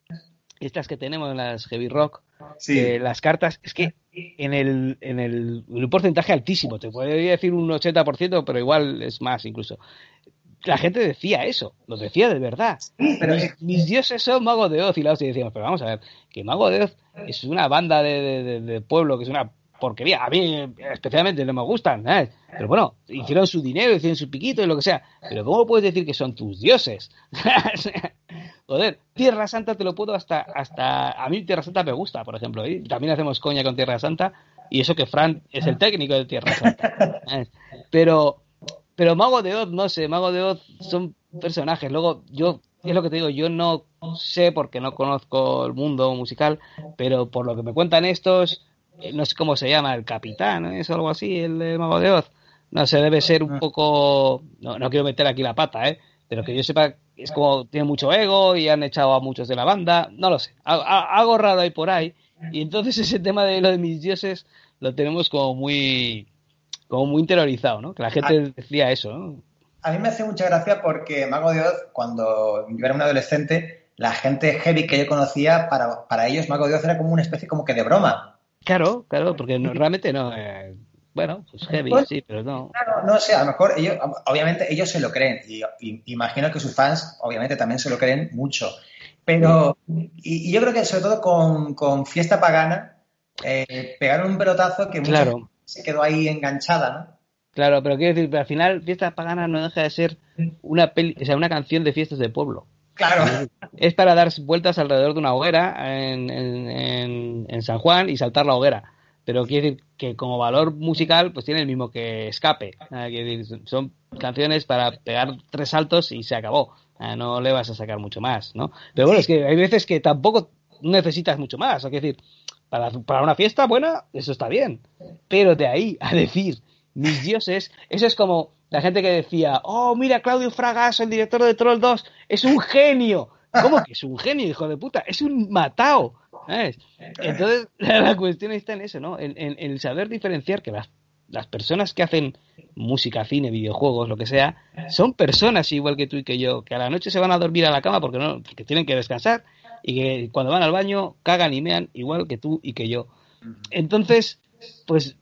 estas que tenemos, en las Heavy Rock, eh, las cartas, es que en el, en el un porcentaje altísimo, te podría decir un 80%, pero igual es más incluso. La gente decía eso, lo decía de verdad. pero mis, dioses son Mago de Oz y la hostia decíamos, pero vamos a ver, que Mago de Oz es una banda de, de pueblo, que es una porquería. A mí especialmente no me gustan, ¿sabes? Pero bueno, hicieron su dinero, hicieron su piquito y lo que sea. Pero ¿cómo puedes decir que son tus dioses? Joder, Tierra Santa te lo puedo hasta, hasta... A mí Tierra Santa me gusta, por ejemplo. Y también hacemos coña con Tierra Santa. Y eso que Fran es el técnico de Tierra Santa. Pero, pero Mago de Oz, no sé, Mago de Oz son personajes. Luego, yo, es lo que te digo, yo no sé porque no conozco el mundo musical, pero por lo que me cuentan estos, eh, no sé cómo se llama, el capitán, ¿es algo así, el de Mago de Oz? No sé, debe ser un ah. poco, no, no quiero meter aquí la pata, ¿eh? Pero que yo sepa, es como tiene mucho ego y han echado a muchos de la banda, no lo sé, algo raro ahí por ahí. Y entonces ese tema de lo de mis dioses lo tenemos como muy, como muy interiorizado, ¿no? Que la gente ah. decía eso, ¿no? A mí me hace mucha gracia porque Mago de Oz, cuando yo era un adolescente, la gente heavy que yo conocía, para, para ellos Mago de Oz era como una especie como que de broma. Claro, claro, porque realmente no. Eh, bueno, pues heavy, pues, sí, pero no. Claro, no sé, a lo mejor ellos, obviamente ellos se lo creen y, imagino que sus fans, obviamente, también se lo creen mucho. Pero, y, yo creo que sobre todo con, Fiesta Pagana, eh, pegaron un pelotazo que claro. se quedó ahí enganchada, ¿no? Claro, pero quiero decir, pero al final Fiesta Pagana no deja de ser una peli, o sea, una canción de fiestas de pueblo. Claro. Es para dar vueltas alrededor de una hoguera en, San Juan y saltar la hoguera. Pero quiere decir que como valor musical, pues tiene el mismo que escape. Ah, decir, son canciones para pegar tres saltos y se acabó. Ah, no le vas a sacar mucho más, ¿no? Pero bueno, es que hay veces que tampoco necesitas mucho más. Es decir, para, para una fiesta buena, eso está bien. Pero de ahí a decir, mis dioses, eso es como la gente que decía, oh, mira, Claudio Fragas, el director de Troll 2, es un genio. ¿Cómo que es un genio, hijo de puta? Es un matao. Entonces, la cuestión está en eso, ¿no? En, el saber diferenciar que las, las personas que hacen música, cine, videojuegos, lo que sea, son personas igual que tú y que yo, que a la noche se van a dormir a la cama porque, no, porque tienen que descansar y que cuando van al baño cagan y mean igual que tú y que yo. Entonces, pues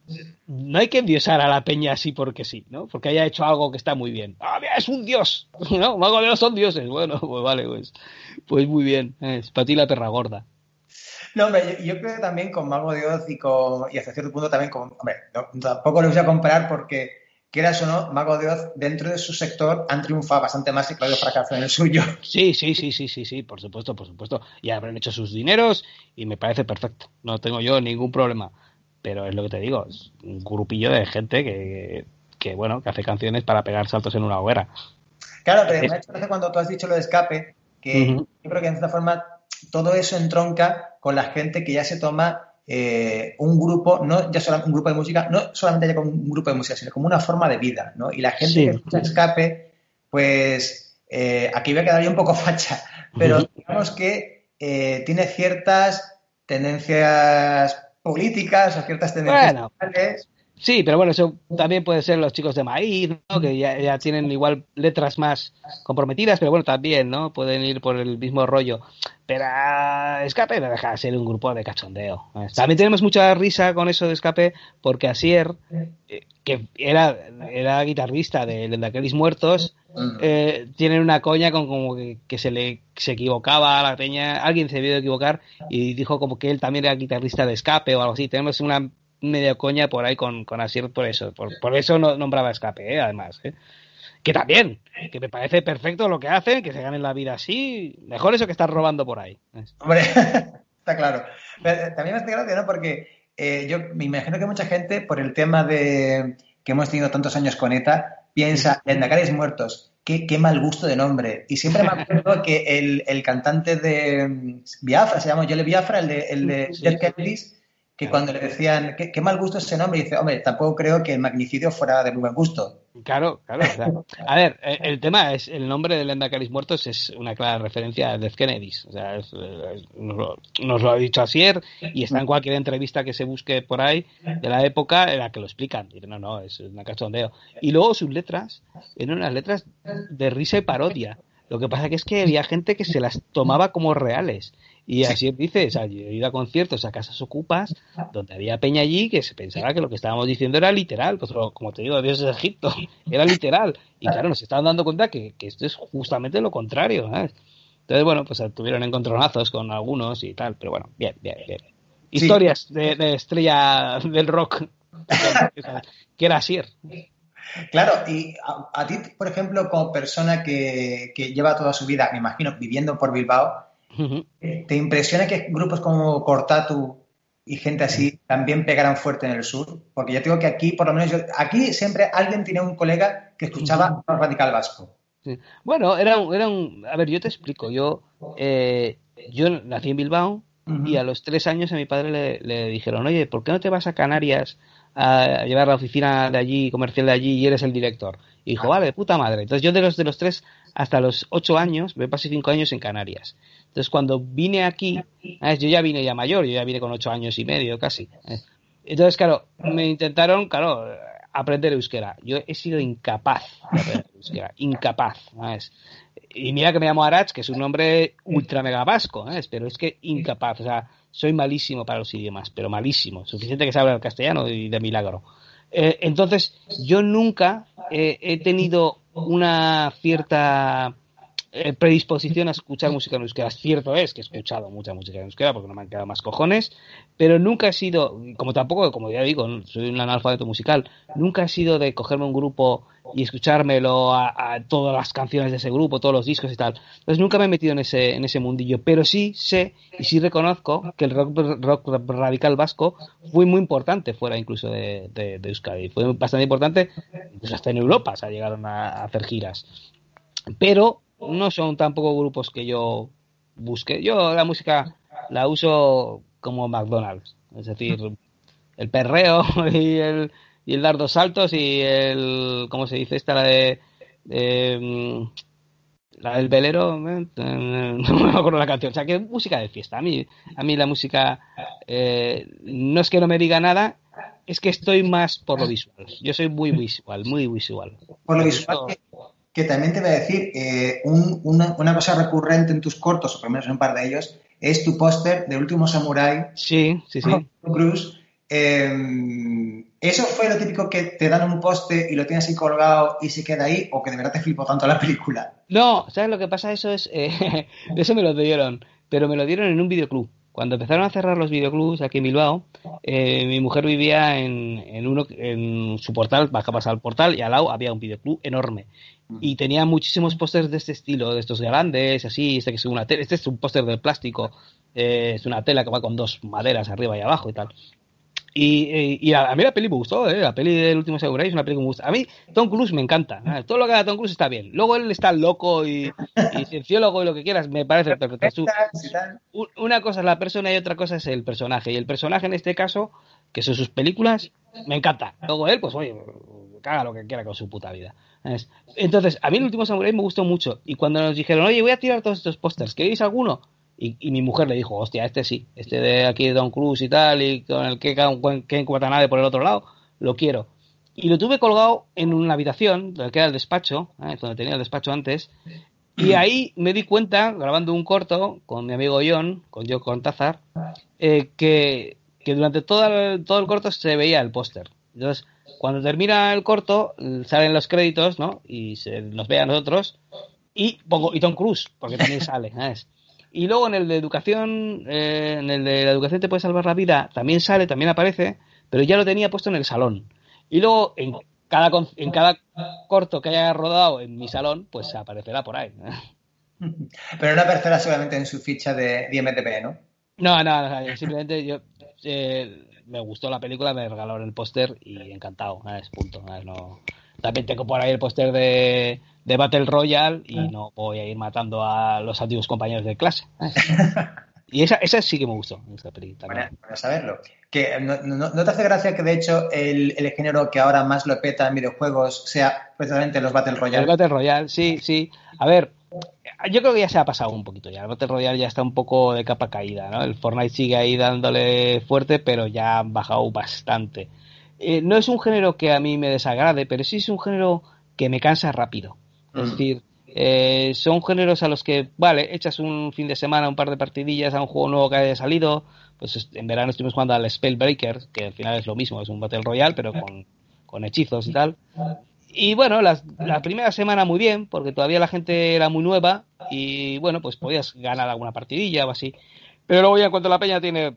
no hay que endiosar a la peña así porque sí, ¿no? Porque haya hecho algo que está muy bien. ¡Ah, mira, es un dios! ¿No? Mago de son dioses. Bueno, pues vale, pues, pues muy bien. Es para ti la perra gorda. No, hombre, yo, creo que también con Mago de Oz y, con, y hasta cierto punto también con... Hombre, tampoco lo voy a comparar porque quieras o no, Mago de Oz, dentro de su sector, han triunfado bastante más que Claudio Fracaso en el suyo. Sí, sí, sí, sí, sí, sí, por supuesto, por supuesto. Y habrán hecho sus dineros y me parece perfecto. No tengo yo ningún problema. Pero es lo que te digo, es un grupillo de gente que, que bueno, que hace canciones para pegar saltos en una hoguera. Claro, pero me ha hecho cuando tú has dicho lo de escape, que yo creo que en cierta forma todo eso entronca con la gente que ya se toma eh, un grupo, no ya solamente un grupo de música, no solamente ya como un grupo de música, sino como una forma de vida, ¿no? Y la gente que escucha escape, pues eh, aquí voy a quedar yo un poco facha, pero digamos que eh, tiene ciertas tendencias políticas o ciertas tendencias bueno, Sí, pero bueno, eso también puede ser los chicos de maíz, ¿no? que ya, tienen igual letras más comprometidas, pero bueno, también, ¿no? Pueden ir por el mismo rollo. Pero Escape no deja de ser un grupo de cachondeo. También tenemos mucha risa con eso de Escape, porque Asier, eh, que era, era guitarrista de Lendakelis Muertos, eh, tienen una coña con como que, se le se equivocaba a la peña, alguien se debió equivocar y dijo como que él también era guitarrista de Escape o algo así. Tenemos una medio coña por ahí con, con Asier por eso. Por, eso no nombraba escape, ¿eh? además. ¿eh? Que también, que me parece perfecto lo que hacen, que se ganen la vida así. Mejor eso que estar robando por ahí. Hombre, está claro. también me hace gracia, ¿no? Porque eh, yo me imagino que mucha gente, por el tema de que hemos tenido tantos años con ETA, piensa, en Lendacares muertos. Qué, qué, mal gusto de nombre. Y siempre me acuerdo que el, el cantante de mm, Biafra, se llama Jole Biafra, el de, el de sí, que cuando le decían, ¿qué, mal gusto ese nombre, dice, hombre, tampoco creo que el magnicidio fuera de muy buen gusto. Claro, claro. a ver, el, tema es, el nombre de Lenda Caris Muertos es una clara referencia a Death Kennedys. O sea, nos, lo, ha dicho Asier y está en cualquier entrevista que se busque por ahí de la época en la que lo explican. Y no, no, es una cachondeo. Y luego sus letras eran unas letras de risa y parodia. Lo que pasa que es que había gente que se las tomaba como reales. Y así dices, o he ido a conciertos a casas ocupas donde había peña allí que se pensaba que lo que estábamos diciendo era literal, pues, como te digo, Dios de Egipto, era literal. Y claro, nos estaban dando cuenta que, esto es justamente lo contrario. Entonces, bueno, pues tuvieron encontronazos con algunos y tal, pero bueno, bien, bien, bien. Historias de, estrella del rock, que era Asier. Claro, y a, ti, por ejemplo, como persona que, que lleva toda su vida, me imagino, viviendo por Bilbao, ¿Te impresiona que grupos como Cortatu y gente así también pegaran fuerte en el sur? Porque yo digo que aquí, por lo menos, yo, aquí siempre alguien tenía un colega que escuchaba radical vasco. Bueno, era un, era un... A ver, yo te explico. Yo, eh, yo nací en Bilbao y a los tres años a mi padre le, le, dijeron, oye, ¿por qué no te vas a Canarias a llevar la oficina de allí, comercial de allí y eres el director? Y dijo, vale, puta madre. Entonces yo de los, de los tres hasta los ocho años, me pasé cinco años en Canarias. Entonces, cuando vine aquí, yo ya vine ya mayor, yo ya vine con ocho años y medio casi. Entonces, claro, me intentaron, claro, aprender euskera. Yo he sido incapaz de aprender euskera, incapaz. Y mira que me llamo Arach, que es un nombre ultra mega vasco, pero es que incapaz. O sea, soy malísimo para los idiomas, pero malísimo. Suficiente que se habla el castellano y de milagro. Eh, entonces, yo nunca he tenido una cierta eh, predisposición a escuchar música en euskera. Cierto es que he escuchado mucha música en euskera porque no me han quedado más cojones, pero nunca he sido, como tampoco, como ya digo, soy un analfabeto musical, nunca he sido de cogerme un grupo y escuchármelo a, todas las canciones de ese grupo, todos los discos y tal. Entonces nunca me he metido en ese, en ese mundillo, pero sí sé y sí reconozco que el rock, rock radical vasco fue muy importante fuera incluso de, de, Euskadi. Fue bastante importante, incluso hasta en Europa se llegaron a hacer giras. Pero no son tampoco grupos que yo busque. Yo la música la uso como McDonald's, es decir, el perreo y el, y el dar dos saltos y el, ¿cómo se dice esta? La de, mm, la del velero, eh, no me acuerdo la canción. O sea, que música de fiesta. A mí, a mí la música eh, no es que no me diga nada, es que estoy más por lo visual. Yo soy muy visual, muy visual. Por lo visual, que también te voy a decir, eh, una, cosa recurrente en tus cortos, o por lo menos en un par de ellos, es tu póster de Último Samurai. Sí, sí, sí. Cruz. Em, ¿Eso fue lo típico que te dan un póster y lo tienes ahí colgado y se queda ahí? ¿O que de verdad te flipó tanto la película? No, ¿sabes lo que pasa? Eso es. Eh, eso me lo dieron, pero me lo dieron en un videoclub cuando empezaron a cerrar los videoclubs aquí en Bilbao, eh, mi mujer vivía en, en, uno, en su portal, bajabas al portal y al lado había un videoclub enorme. Y tenía muchísimos pósters de este estilo, de estos grandes, así, este que es una este es un póster de plástico, eh, es una tela que va con dos maderas arriba y abajo y tal. Y, a, mí la peli me gustó, ¿eh? la peli del último Samurai es una peli que me gusta. A mí Tom Cruise me encanta, todo lo que haga Tom Cruise está bien. Luego él está loco y, y cienciólogo y lo que quieras, me parece perfecto. una cosa es la persona y otra cosa es el personaje. Y el personaje en este caso, que son sus películas, me encanta. Luego él, pues oye, caga lo que quiera con su puta vida. Entonces, a mí el último Samurai me gustó mucho. Y cuando nos dijeron, oye, voy a tirar todos estos pósters, ¿queréis alguno? Y, mi mujer le dijo, hostia, este sí, este de aquí de Don Cruz y tal, y con el que Ken Watanabe por el otro lado, lo quiero. Y lo tuve colgado en una habitación, que era el despacho, ¿eh? donde tenía el despacho antes, y ahí me di cuenta, grabando un corto con mi amigo John, con yo con Tazar, eh, que, durante todo el, todo el corto se veía el póster. Entonces, cuando termina el corto, salen los créditos, ¿no? Y se nos ve a nosotros, y pongo y Tom Cruise, porque también sale, ¿sabes? Y luego en el de educación, eh, en el de la educación te puede salvar la vida, también sale, también aparece, pero ya lo tenía puesto en el salón. Y luego en cada, en cada corto que haya rodado en mi salón, pues aparecerá por ahí. Pero no aparecerá solamente en su ficha de, IMDb, ¿no? No, no, no simplemente yo eh, me gustó la película, me regalaron el póster y encantado, es punto. No, también tengo por ahí el póster de, de Battle Royale y ah. no voy a ir matando a los antiguos compañeros de clase. Y esa, esa sí que me gustó, esa película. Para, saberlo. Que, no, te hace gracia que, de hecho, el, el, género que ahora más lo peta en videojuegos sea precisamente los Battle Royale? El Battle Royale, sí, sí. A ver, yo creo que ya se ha pasado un poquito ya. El Battle Royale ya está un poco de capa caída, ¿no? El Fortnite sigue ahí dándole fuerte, pero ya han bajado bastante. Eh, no es un género que a mí me desagrade, pero sí es un género que me cansa rápido. Es decir, eh, son géneros a los que, vale, echas un fin de semana un par de partidillas a un juego nuevo que haya salido. Pues en verano estuvimos jugando al Spellbreaker, que al final es lo mismo, es un Battle Royale, pero con, hechizos y tal. Y bueno, la, primera semana muy bien, porque todavía la gente era muy nueva y bueno, pues podías ganar alguna partidilla o así. Pero luego ya en cuanto la peña tiene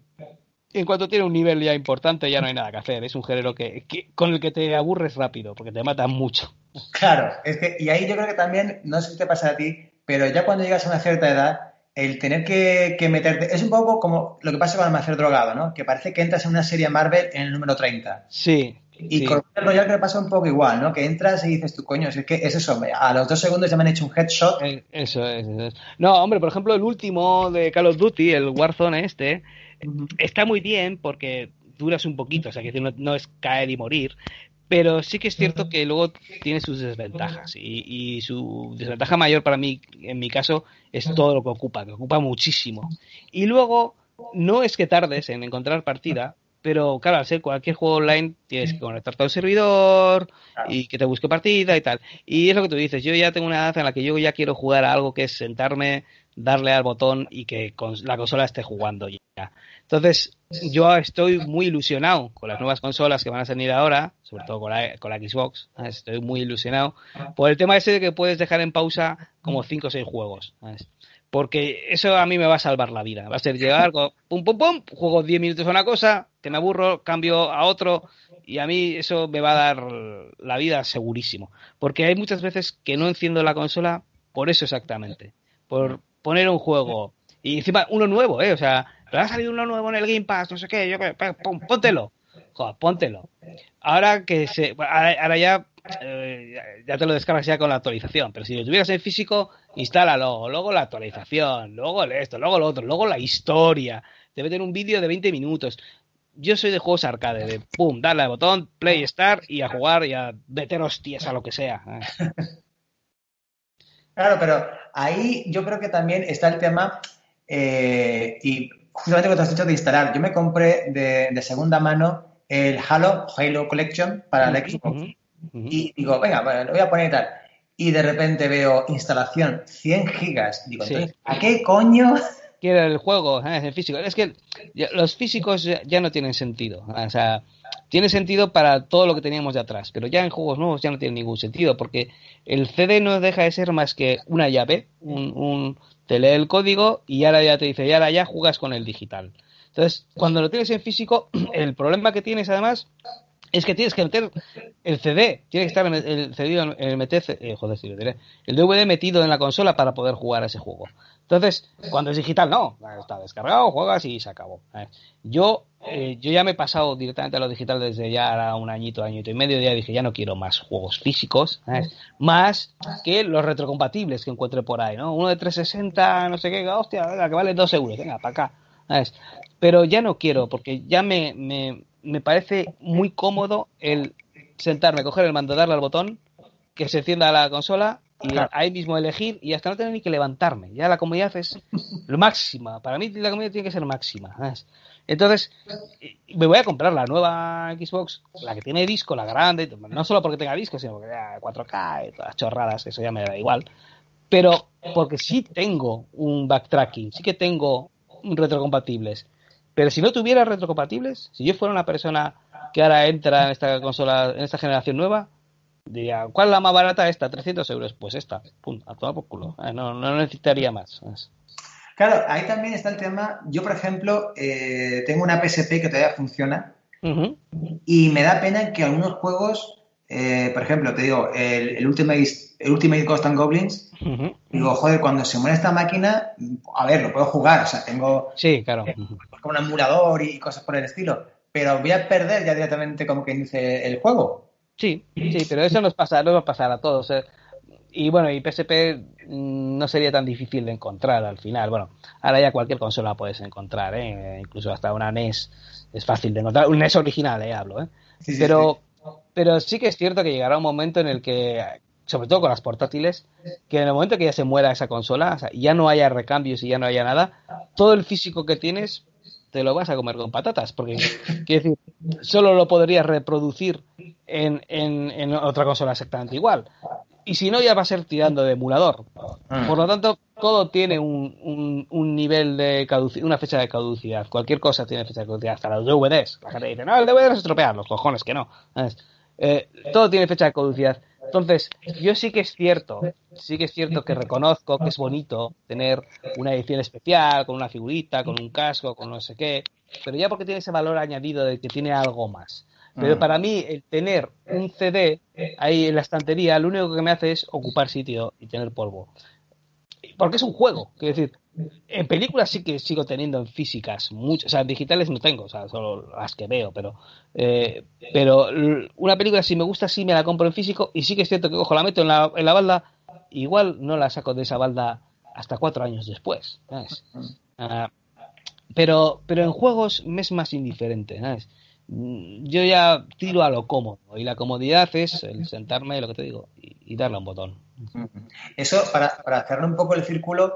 en cuanto tiene un nivel ya importante ya no hay nada que hacer. Es un género que, con el que te aburres rápido, porque te matan mucho. Claro, es que, y ahí yo creo que también, no sé si te pasa a ti, pero ya cuando llegas a una cierta edad, el tener que, meterte, es un poco como lo que pasa con el hacer drogado, ¿no? Que parece que entras en una serie Marvel en el número 30. Sí. Y con el Royal que pasa un poco igual, ¿no? Que entras y dices tú, coño, es que es eso, a los dos segundos ya me han hecho un headshot. Eh, eso es, eso es. No, hombre, por ejemplo, el último de Call of Duty, el Warzone este, está muy bien porque duras un poquito, o sea, que no, es caer y morir, pero sí que es cierto que luego tiene sus desventajas y, su desventaja mayor para mí, en mi caso, es todo lo que ocupa, que ocupa muchísimo. Y luego, no es que tardes en encontrar partida, pero claro, al ser cualquier juego online tienes que conectarte al servidor y que te busque partida y tal. Y es lo que tú dices, yo ya tengo una edad en la que yo ya quiero jugar a algo que es sentarme, darle al botón y que la consola esté jugando ya. Entonces, yo estoy muy ilusionado con las nuevas consolas que van a salir ahora, sobre todo con la, con la Xbox. Estoy muy ilusionado por el tema ese de que puedes dejar en pausa como 5 o 6 juegos. Porque eso a mí me va a salvar la vida. Va a ser llegar, pum, pum, pum, juego 10 minutos a una cosa, que me aburro, cambio a otro, y a mí eso me va a dar la vida segurísimo. Porque hay muchas veces que no enciendo la consola por eso exactamente. Por poner un juego. Y encima uno nuevo, ¿eh? O sea, ha salido uno nuevo en el Game Pass, no sé qué, yo póntelo. Joder, póntelo. Ahora que se. Ahora, ya. Eh, ya te lo descargas ya con la actualización, pero si lo tuvieras en físico, instálalo, luego la actualización, luego esto, luego lo otro, luego la historia. Te meten un vídeo de 20 minutos. Yo soy de juegos arcade, de pum, darle al botón, play, start y a jugar y a meter hostias a lo que sea. Claro, pero ahí yo creo que también está el tema, eh, y justamente cuando has dicho de instalar, yo me compré de, segunda mano el Halo, Halo Collection para el Xbox. Y digo, venga, lo voy a poner y tal. Y de repente veo instalación 100 gigas. Digo, ¿a qué coño? Quiere el juego, ¿eh? el físico. Es que los físicos ya no tienen sentido. O sea, tiene sentido para todo lo que teníamos de atrás, pero ya en juegos nuevos ya no tiene ningún sentido, porque el CD no deja de ser más que una llave, un, te lee el código y ahora ya te dice, y ahora ya juegas con el digital. Entonces, cuando lo tienes en físico, el problema que tienes además es que tienes que meter el CD, tiene que estar el, el, el, eh, el DVD metido en la consola para poder jugar a ese juego. Entonces, cuando es digital, no, está descargado, juegas y se acabó. Yo, eh, yo ya me he pasado directamente a lo digital desde ya un añito, añito y medio, ya dije, ya no quiero más juegos físicos, más que los retrocompatibles que encuentre por ahí, ¿no? Uno de 360, no sé qué, hostia, que vale 2 euros, venga, para acá. Pero ya no quiero, porque ya me, me, me parece muy cómodo el sentarme, coger el mando, darle al botón, que se encienda la consola y ahí mismo elegir y hasta no tener ni que levantarme. Ya la comodidad es lo máxima. Para mí la comodidad tiene que ser máxima. Entonces, me voy a comprar la nueva Xbox, la que tiene disco, la grande, no solo porque tenga disco, sino porque tenga 4K y todas las chorradas, eso ya me da igual. Pero porque sí tengo un backtracking, sí que tengo retrocompatibles. Pero si no tuviera retrocompatibles, si yo fuera una persona que ahora entra en esta consola, en esta generación nueva, diría, ¿cuál es la más barata esta? 300 euros. Pues esta, pum, a tomar por culo. Eh, no, no necesitaría más. Claro, ahí también está el tema. Yo, por ejemplo, eh, tengo una PSP que todavía funciona y me da pena que algunos juegos, eh, por ejemplo, te digo, el, el, Ultimate, el Ultimate Ghost and Goblins, digo, joder, cuando se muere esta máquina, a ver, lo puedo jugar, o sea, tengo sí, claro. como un emulador y cosas por el estilo, pero voy a perder ya directamente como que dice el juego. Sí, sí, pero eso nos pasa, nos va a pasar a todos. ¿eh? Y bueno, y PSP mm, no sería tan difícil de encontrar al final. Bueno, ahora ya cualquier consola puedes encontrar, ¿eh? incluso hasta una NES es fácil de encontrar. Un NES original, ¿eh? hablo. ¿eh? pero, pero sí que es cierto que llegará un momento en el que, sobre todo con las portátiles, que en el momento que ya se muera esa consola, o sea, ya no haya recambios y ya no haya nada, todo el físico que tienes te lo vas a comer con patatas, porque quiero decir, solo lo podrías reproducir en, en, otra consola exactamente igual. Y si no, ya va a ser tirando de emulador. Ah. Por lo tanto, todo tiene un, un, nivel de caducidad, una fecha de caducidad. Cualquier cosa tiene fecha de caducidad, hasta los DVDs. La gente dice, no, el DVD es estropear, los cojones, que no. Eh, todo tiene fecha de caducidad. Entonces, yo sí que es cierto, sí que es cierto que reconozco que es bonito tener una edición especial, con una figurita, con un casco, con no sé qué, pero ya porque tiene ese valor añadido de que tiene algo más. Pero mm. para mí, el tener un CD ahí en la estantería, lo único que me hace es ocupar sitio y tener polvo. Porque es un juego, quiero decir, en películas sí que sigo teniendo en físicas, muchas, o sea, en digitales no tengo, o sea, solo las que veo, pero eh, pero una película si me gusta sí me la compro en físico y sí que es cierto que cojo la meto en la, en la balda, igual no la saco de esa balda hasta cuatro años después, ah, pero pero en juegos me es más indiferente, ¿sabes? Yo ya tiro a lo cómodo y la comodidad es el sentarme, lo que te digo, y, darle un botón. Eso, para, para cerrar un poco el círculo,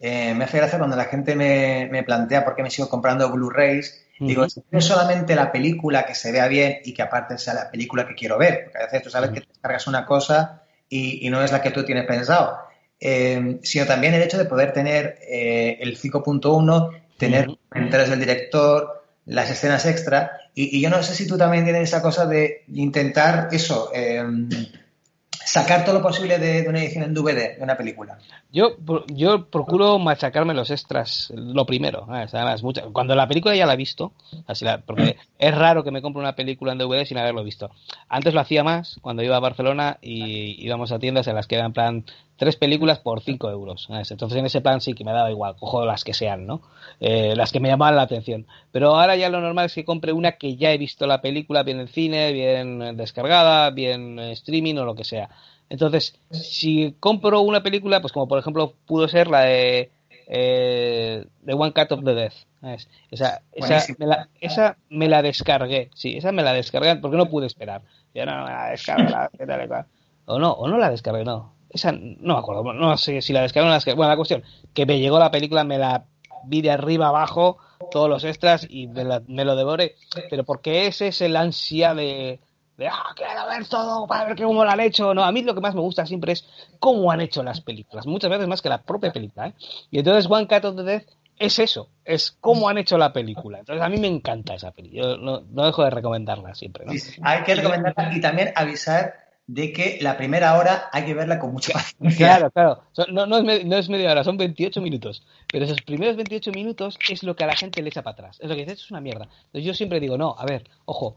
eh, me hace gracia cuando la gente me, plantea por qué me sigo comprando Blu-rays. Digo, si no es solamente la película que se vea bien y que aparte sea la película que quiero ver, porque a veces tú sabes que te cargas una cosa y, no es la que tú tienes pensado, eh, sino también el hecho de poder tener eh, el 5.1, tener comentarios del director, las escenas extra, y, y, yo no sé si tú también tienes esa cosa de intentar eso, sacar todo lo posible de, una edición en DVD de una película. Yo, yo procuro machacarme los extras, lo primero. Además, cuando la película ya la he visto, porque es raro que me compre una película en DVD sin haberlo visto. Antes lo hacía más, cuando iba a Barcelona y íbamos a tiendas en las que eran en plan tres películas por cinco euros. Entonces en ese plan sí que me daba igual, cojo las que sean, ¿no? Eh, las que me llamaban la atención. Pero ahora ya lo normal es que compre una que ya he visto la película, bien en cine, bien descargada, bien en streaming o lo que sea. Entonces, si compro una película, pues como por ejemplo pudo ser la de eh, The One Cut of the Death. Esa, esa, me la, esa me la descargué, sí, esa me la descargué porque no pude esperar. Ya no me la descargué, o no, o no la descargué, no esa no me acuerdo, no sé si la descargué o no la Bueno, la cuestión, que me llegó la película, me la vi de arriba abajo, todos los extras y me, lo devoré. Pero porque ese es el ansia de, de, ah, quiero ver todo para ver cómo lo han hecho. No, a mí lo que más me gusta siempre es cómo han hecho las películas, muchas veces más que la propia película. ¿eh? Y entonces One Cut of the Death es eso, es cómo han hecho la película. Entonces a mí me encanta esa película, yo no, dejo de recomendarla siempre. hay que recomendarla y también avisar de que la primera hora hay que verla con mucha paciencia. Claro, claro. No, no, es no, es media hora, son 28 minutos. Pero esos primeros 28 minutos es lo que a la gente le echa para atrás. Es lo que dices, es una mierda. Entonces yo siempre digo, no, a ver, ojo,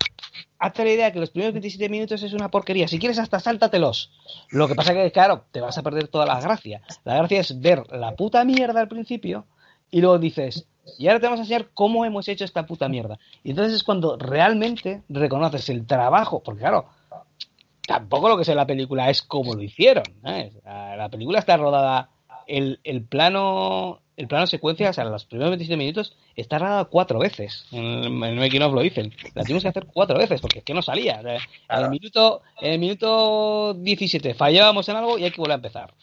hazte la idea que los primeros 27 minutos es una porquería. Si quieres hasta sáltatelos. Lo que pasa que, claro, te vas a perder toda la gracia. La gracia es ver la puta mierda al principio y luego dices, y ahora te vamos a enseñar cómo hemos hecho esta puta mierda. Y entonces es cuando realmente reconoces el trabajo, porque claro, tampoco lo que sé en la película es cómo lo hicieron. La película está rodada, el, el, plano el plano secuencia, o sea, los primeros 27 minutos, está rodada cuatro veces. En, el making of lo dicen. La tuvimos que hacer cuatro veces, porque es que no salía. en, el minuto, en el minuto 17 fallábamos en algo y hay que volver a empezar.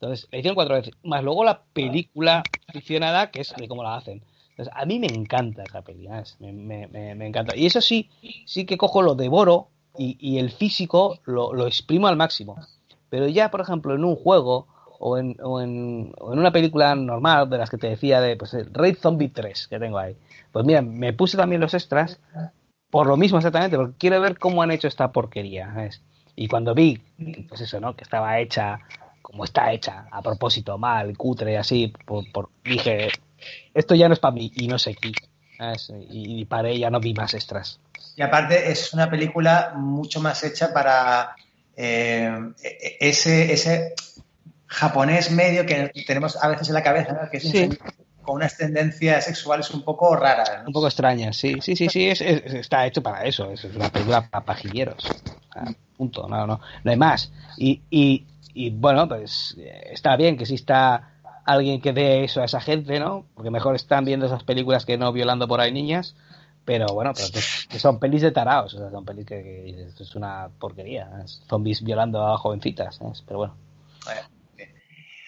Entonces, la hicieron cuatro veces. Más luego la película ficcionada, que es de cómo la hacen. Entonces, a mí me encanta esa película, me, me, me, encanta. Y eso sí, sí que cojo, lo devoro y, el físico lo, lo, exprimo al máximo. Pero ya, por ejemplo, en un juego o en, o en, o en una película normal, de las que te decía, de pues, el Raid Zombie 3 que tengo ahí, pues mira, me puse también los extras por lo mismo exactamente, porque quiero ver cómo han hecho esta porquería. Y cuando vi, pues eso, ¿no? Que estaba hecha como está hecha, a propósito, mal, cutre, así, por, dije, esto ya no es para mí y no sé qué. Y, y ya no vi más extras. Y aparte es una película mucho más hecha para eh, ese, ese japonés medio que tenemos a veces en la cabeza, que es con unas tendencias sexuales un poco raras. Un poco extrañas, sí, sí, sí, sí, está hecho para eso, es una película para pajilleros. punto, no, no, no hay más. Y, y, y bueno, pues está bien que exista alguien que dé eso a esa gente, ¿no? Porque mejor están viendo esas películas que no violando por ahí niñas. Pero bueno, pero que son pelis de taraos, o sea, son pelis que, es una porquería. Zombies violando a jovencitas, pero bueno.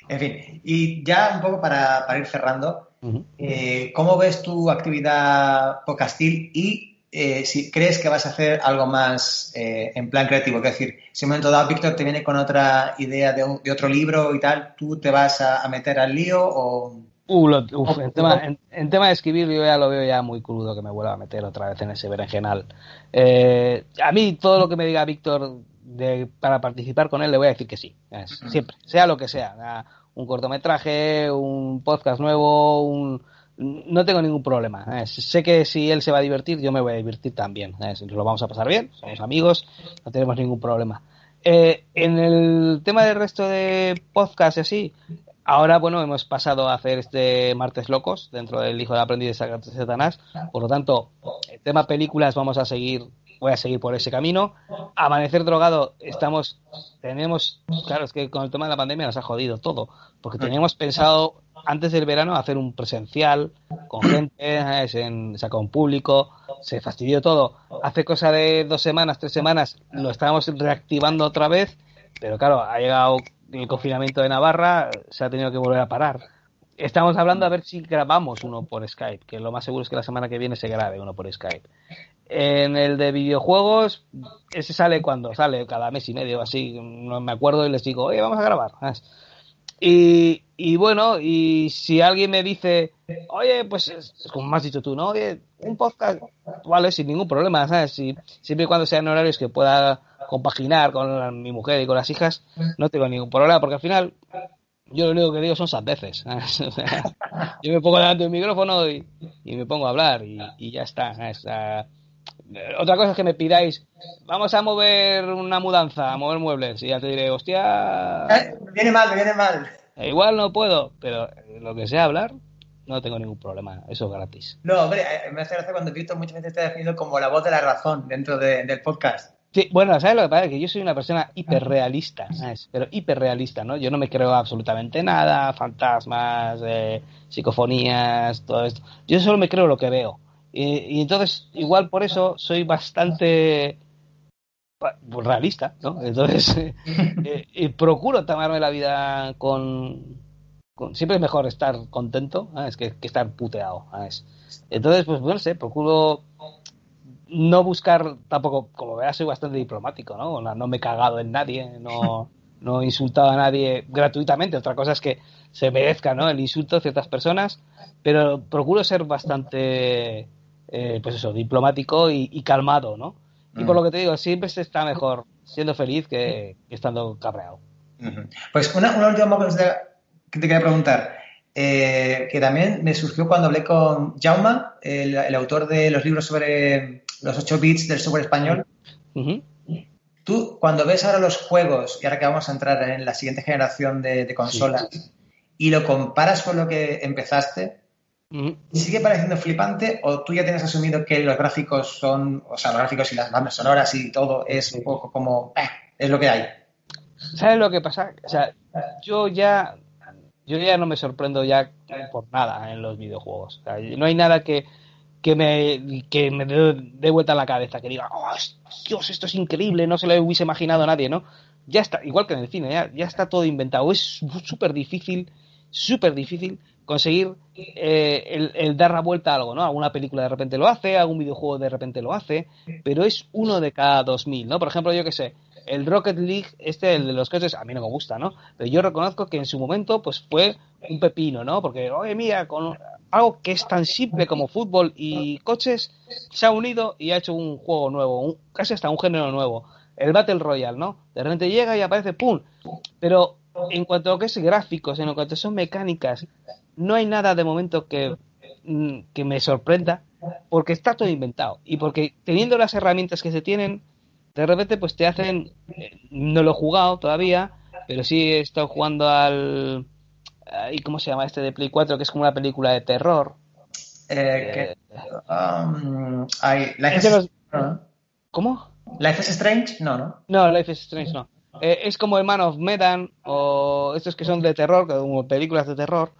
En fin, y ya un poco para, ir cerrando, eh, ¿cómo ves tu actividad podcastil y eh, si crees que vas a hacer algo más eh, en plan creativo? Es decir, si en un momento dado Víctor te viene con otra idea de, otro libro y tal, ¿tú te vas a, a meter al lío o...? Uh, en, tema, de escribir yo ya lo veo ya muy crudo que me vuelva a meter otra vez en ese berenjenal. Eh, a mí todo lo que me diga Víctor para participar con él le voy a decir que sí, siempre, sea lo que sea, un cortometraje, un podcast nuevo, un, no tengo ningún problema. Sé que si él se va a divertir, yo me voy a divertir también. Lo vamos a pasar bien, somos amigos, no tenemos ningún problema. Eh, en el tema del resto de podcast y así, Ahora, bueno, hemos pasado a hacer este Martes Locos dentro del Hijo de Aprendiz de Satanás. Por lo tanto, el tema películas vamos a seguir, voy a seguir por ese camino. Amanecer drogado, estamos, tenemos, claro, es que con el tema de la pandemia nos ha jodido todo, porque teníamos pensado antes del verano hacer un presencial con gente, sea, con público, se fastidió todo. Hace cosa de dos semanas, tres semanas, lo estábamos reactivando otra vez, pero claro, ha llegado el confinamiento de Navarra se ha tenido que volver a parar. Estamos hablando a ver si grabamos uno por Skype, que lo más seguro es que la semana que viene se grabe uno por Skype. En el de videojuegos, ese sale cuando sale, cada mes y medio así, no me acuerdo y les digo, oye, vamos a grabar. Y, bueno, y si alguien me dice, oye, pues es, como has dicho tú, ¿no? Oye, un podcast, vale, sin ningún problema, ¿sabes? Si, siempre y cuando sean horarios que pueda compaginar con mi mujer y con las hijas, no tengo ningún problema, porque al final yo lo único que digo son sandeces. yo me pongo delante del micrófono y, me pongo a hablar y, ya está. otra cosa es que me pidáis, vamos a mover una mudanza, a mover muebles, y ya te diré, hostia. Eh, viene mal, me viene mal. Eh, igual no puedo, pero lo que sea hablar, no tengo ningún problema, eso es gratis. No, hombre, eh, me hace gracia cuando Víctor muchas veces está definido como la voz de la razón dentro del podcast. Sí, bueno, ¿sabes lo que pasa? Que yo soy una persona hiperrealista, ¿sabes? Pero hiperrealista, ¿no? Yo no me creo absolutamente nada, fantasmas, eh, psicofonías, todo esto. Yo solo me creo lo que veo. Y, entonces, igual por eso soy bastante realista, ¿no? Entonces, eh, y procuro tomarme la vida con, Siempre es mejor estar contento ¿sabes? Que, que estar puteado, ¿sabes? Entonces, pues, no sé, procuro no buscar tampoco, como veas, soy bastante diplomático, ¿no? No, me he cagado en nadie, no, no he insultado a nadie gratuitamente. Otra cosa es que se merezca, ¿no? El insulto de ciertas personas, pero procuro ser bastante, eh, pues eso, diplomático y, calmado, ¿no? Y por lo que te digo, siempre se está mejor siendo feliz que, estando cabreado. Pues una, última cosa que te quería preguntar, eh, que también me surgió cuando hablé con Jauma, el, autor de los libros sobre los 8 bits del software español. Tú, cuando ves ahora los juegos, y ahora que vamos a entrar en la siguiente generación de, consolas, y lo comparas con lo que empezaste, ¿sigue pareciendo flipante o tú ya tienes asumido que los gráficos son, o sea, los gráficos y las bandas sonoras y todo es un poco como, eh, es lo que hay? ¿Sabes lo que pasa? O sea, yo ya, yo ya no me sorprendo ya por nada en los videojuegos. no hay nada que que me, que me dé, vuelta la cabeza, que diga, oh, Dios, esto es increíble, no se lo hubiese imaginado a nadie, ¿no? Ya está, igual que en el cine, ya, ya está todo inventado. Es súper difícil, súper difícil conseguir eh, el, dar la vuelta a algo, ¿no? Alguna película de repente lo hace, algún videojuego de repente lo hace, pero es uno de cada dos mil, ¿no? Por ejemplo, yo que sé, el Rocket League, este, el de los coches, a mí no me gusta, ¿no? Pero yo reconozco que en su momento, pues fue un pepino, ¿no? Porque, oye, mira, con algo que es tan simple como fútbol y coches, se ha unido y ha hecho un juego nuevo, casi hasta un género nuevo. El Battle Royale, ¿no? De repente llega y aparece ¡pum! Pero en cuanto a lo que es gráficos, en cuanto a son mecánicas, no hay nada de momento que, mm, que me sorprenda, porque está todo inventado. Y porque teniendo las herramientas que se tienen, de repente pues te hacen, eh, no lo he jugado todavía, pero sí he estado jugando al ¿Y cómo se llama este de Play 4? Que es como una película de terror. Eh, eh, um, ¿Cómo? ¿Life is Strange? No, ¿no? No, Life is Strange no. Eh, es como el Man of Medan o estos que son de terror, como películas de terror.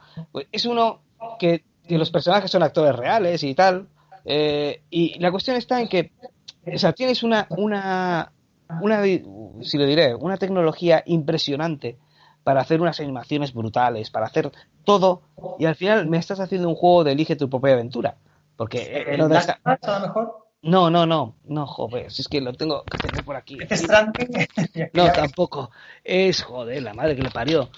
Es uno que, los personajes son actores reales y tal. y la cuestión está en que, o sea, tienes una, una, una, si lo diré, una tecnología impresionante para hacer unas animaciones brutales, para hacer todo, y al final me estás haciendo un juego de elige tu propia aventura. Porque ¿El no, a lo mejor? No, no, no, no, joder, si es que lo tengo que tener por aquí. no, tampoco. Es, joder, la madre que le parió.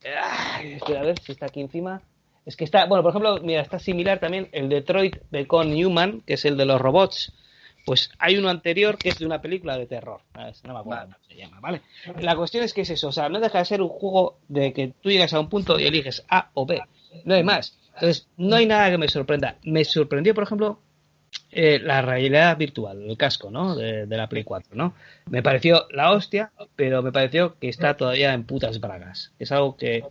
espera, a ver si está aquí encima. Es que está, bueno, por ejemplo, mira, está similar también el Detroit Become Human, que es el de los robots. Pues hay uno anterior que es de una película de terror. No me acuerdo cómo se llama, ¿vale? La cuestión es que es eso, o sea, no deja de ser un juego de que tú llegas a un punto y eliges A o B. No hay más. Entonces, no hay nada que me sorprenda. Me sorprendió, por ejemplo, eh, la realidad virtual, el casco, ¿no? De, la Play 4, ¿no? Me pareció la hostia, pero me pareció que está todavía en putas bragas. Es algo que,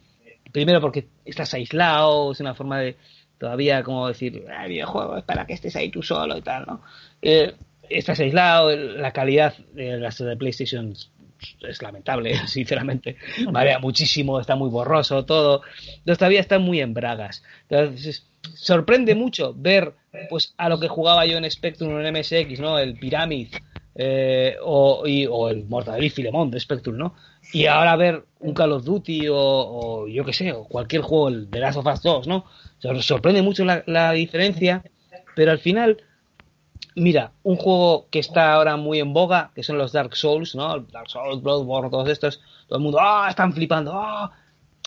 primero porque estás aislado, es una forma de todavía como decir, el videojuego es para que estés ahí tú solo y tal, ¿no? Eh, estás aislado, la calidad de las de PlayStation es lamentable, sinceramente. Marea muchísimo, está muy borroso todo. Entonces todavía están muy en bragas. Entonces, sorprende mucho ver pues a lo que jugaba yo en Spectrum en MSX, ¿no? El Pyramid eh, o, o, el Mortal y Filemón de Spectrum, ¿no? Y ahora ver un Call of Duty o, yo qué sé, o cualquier juego de Last of Us 2, ¿no? sorprende mucho la, diferencia, pero al final, mira, un juego que está ahora muy en boga, que son los Dark Souls, ¿no? Dark Souls, Bloodborne, todos estos, todo el mundo, ¡ah! están flipando, ¡ah!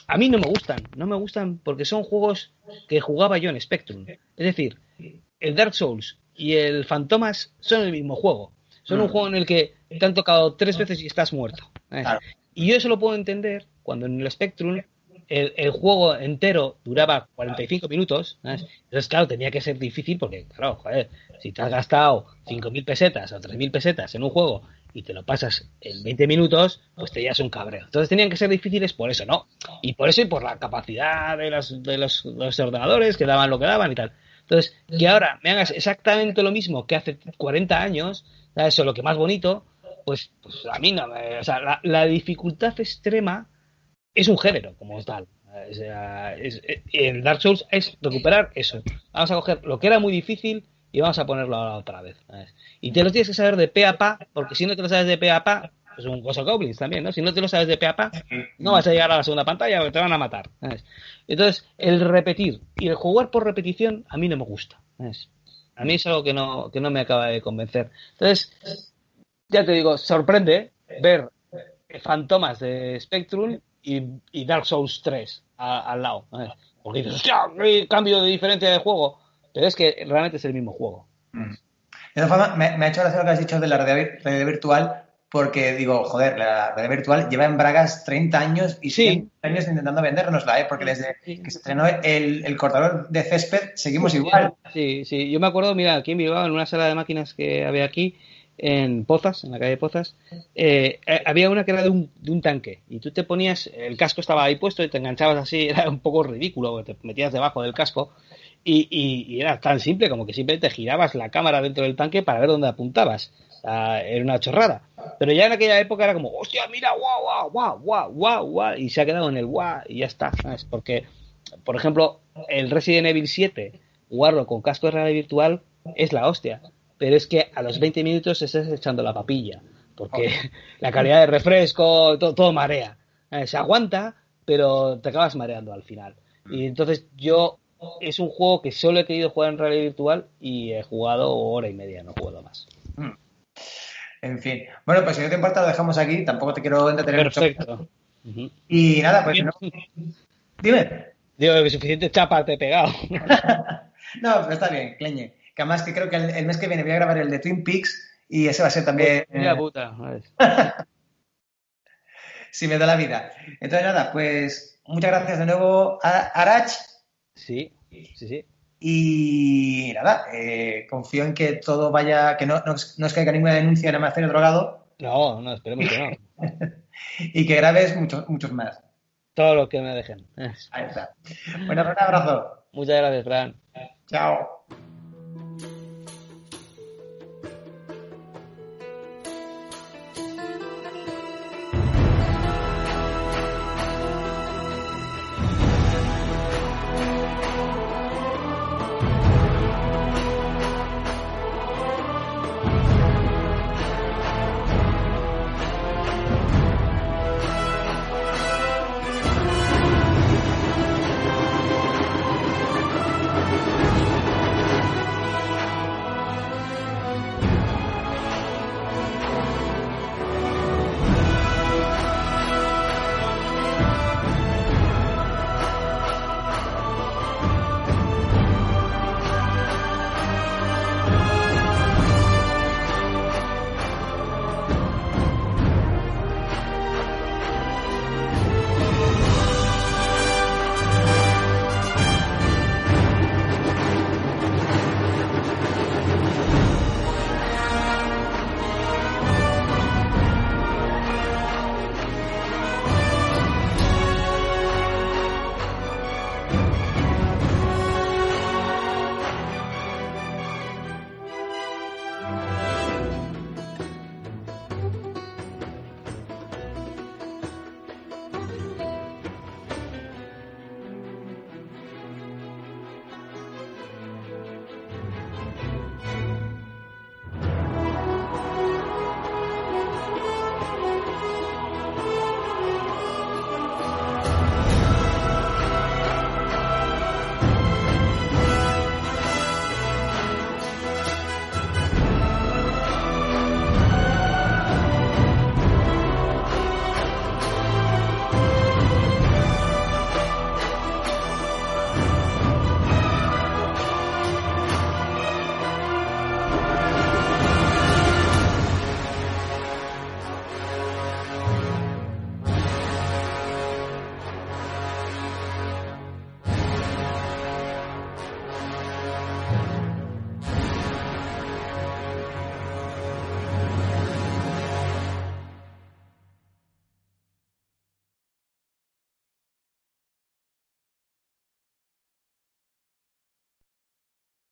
A mí no me gustan, no me gustan porque son juegos que jugaba yo en Spectrum. Es decir, el Dark Souls y el Fantomas son el mismo juego. Son un mm. juego en el que te han tocado tres veces y estás muerto. Y yo eso lo puedo entender cuando en el Spectrum el, juego entero duraba 45 minutos, entonces claro, tenía que ser difícil porque, claro, joder, si te has gastado 5.000 pesetas o 3.000 pesetas en un juego y te lo pasas en 20 minutos, pues te llevas un cabreo. Entonces tenían que ser difíciles por eso, ¿no? Y por eso y por la capacidad de los, de los, ordenadores que daban lo que daban y tal. Entonces, que ahora me hagas exactamente lo mismo que hace 40 años, eso lo que más bonito, pues, pues a mí no me... O sea, la, la dificultad extrema es un género como tal. O sea, en Dark Souls es recuperar eso. Vamos a coger lo que era muy difícil y vamos a ponerlo ahora otra vez. Y te lo tienes que saber de pe a pa, porque si no te lo sabes de pe a pa, es un cosa Goblins también, ¿no? Si no te lo sabes de pe a pa, no vas a llegar a la segunda pantalla te van a matar. Entonces, el repetir y el jugar por repetición a mí no me gusta. A mí es algo que no, que no me acaba de convencer. Entonces, ya te digo, sorprende ver fantomas de Spectrum y, Dark Souls 3 al lado. Porque dices, hostia, cambio de diferencia de juego. Pero es que realmente es el mismo juego. Mm. De todas formas, me, ha hecho gracia lo que has dicho de la realidad virtual, porque digo, joder, la realidad virtual lleva en Bragas 30 años y sí. años intentando vendernosla, ¿eh? porque desde que se estrenó el, el, cortador de césped seguimos igual. Sí, sí, yo me acuerdo, mira, aquí en Bilbao, en una sala de máquinas que había aquí, en Pozas, en la calle Pozas, eh, eh, había una que era de un, de un, tanque y tú te ponías, el casco estaba ahí puesto y te enganchabas así, era un poco ridículo, te metías debajo del casco y, y, era tan simple como que simplemente girabas la cámara dentro del tanque para ver dónde apuntabas. era una chorrada. Pero ya en aquella época era como, hostia, mira, guau, guau, guau, guau, guau, y se ha quedado en el guau y ya está. Porque, por ejemplo, el Resident Evil 7, jugarlo con casco de realidad virtual es la hostia pero es que a los 20 minutos estás echando la papilla, porque la calidad de refresco, todo, marea. Eh, se aguanta, pero te acabas mareando al final. Y entonces yo es un juego que solo he querido jugar en realidad virtual y he jugado hora y media, no puedo más. Hmm. En fin. Bueno, pues si no te importa lo dejamos aquí, tampoco te quiero entretener Perfecto. Y nada, pues no. Dime. Digo que suficiente chapa te he pegado. no, pero está bien, Cleñe. Que además que creo que el, mes que viene voy a grabar el de Twin Peaks y ese va a ser también... Mira eh, puta. si me da la vida. Entonces nada, pues muchas gracias de nuevo a Arach. Sí, sí, sí. Y nada, eh, confío en que todo vaya, que no, no, no os caiga ninguna denuncia en Amazonas drogado. No, no, esperemos que no. y que grabes muchos, muchos más. Todo lo que me dejen. Ahí está. Bueno, un abrazo. Muchas gracias, Fran. Chao.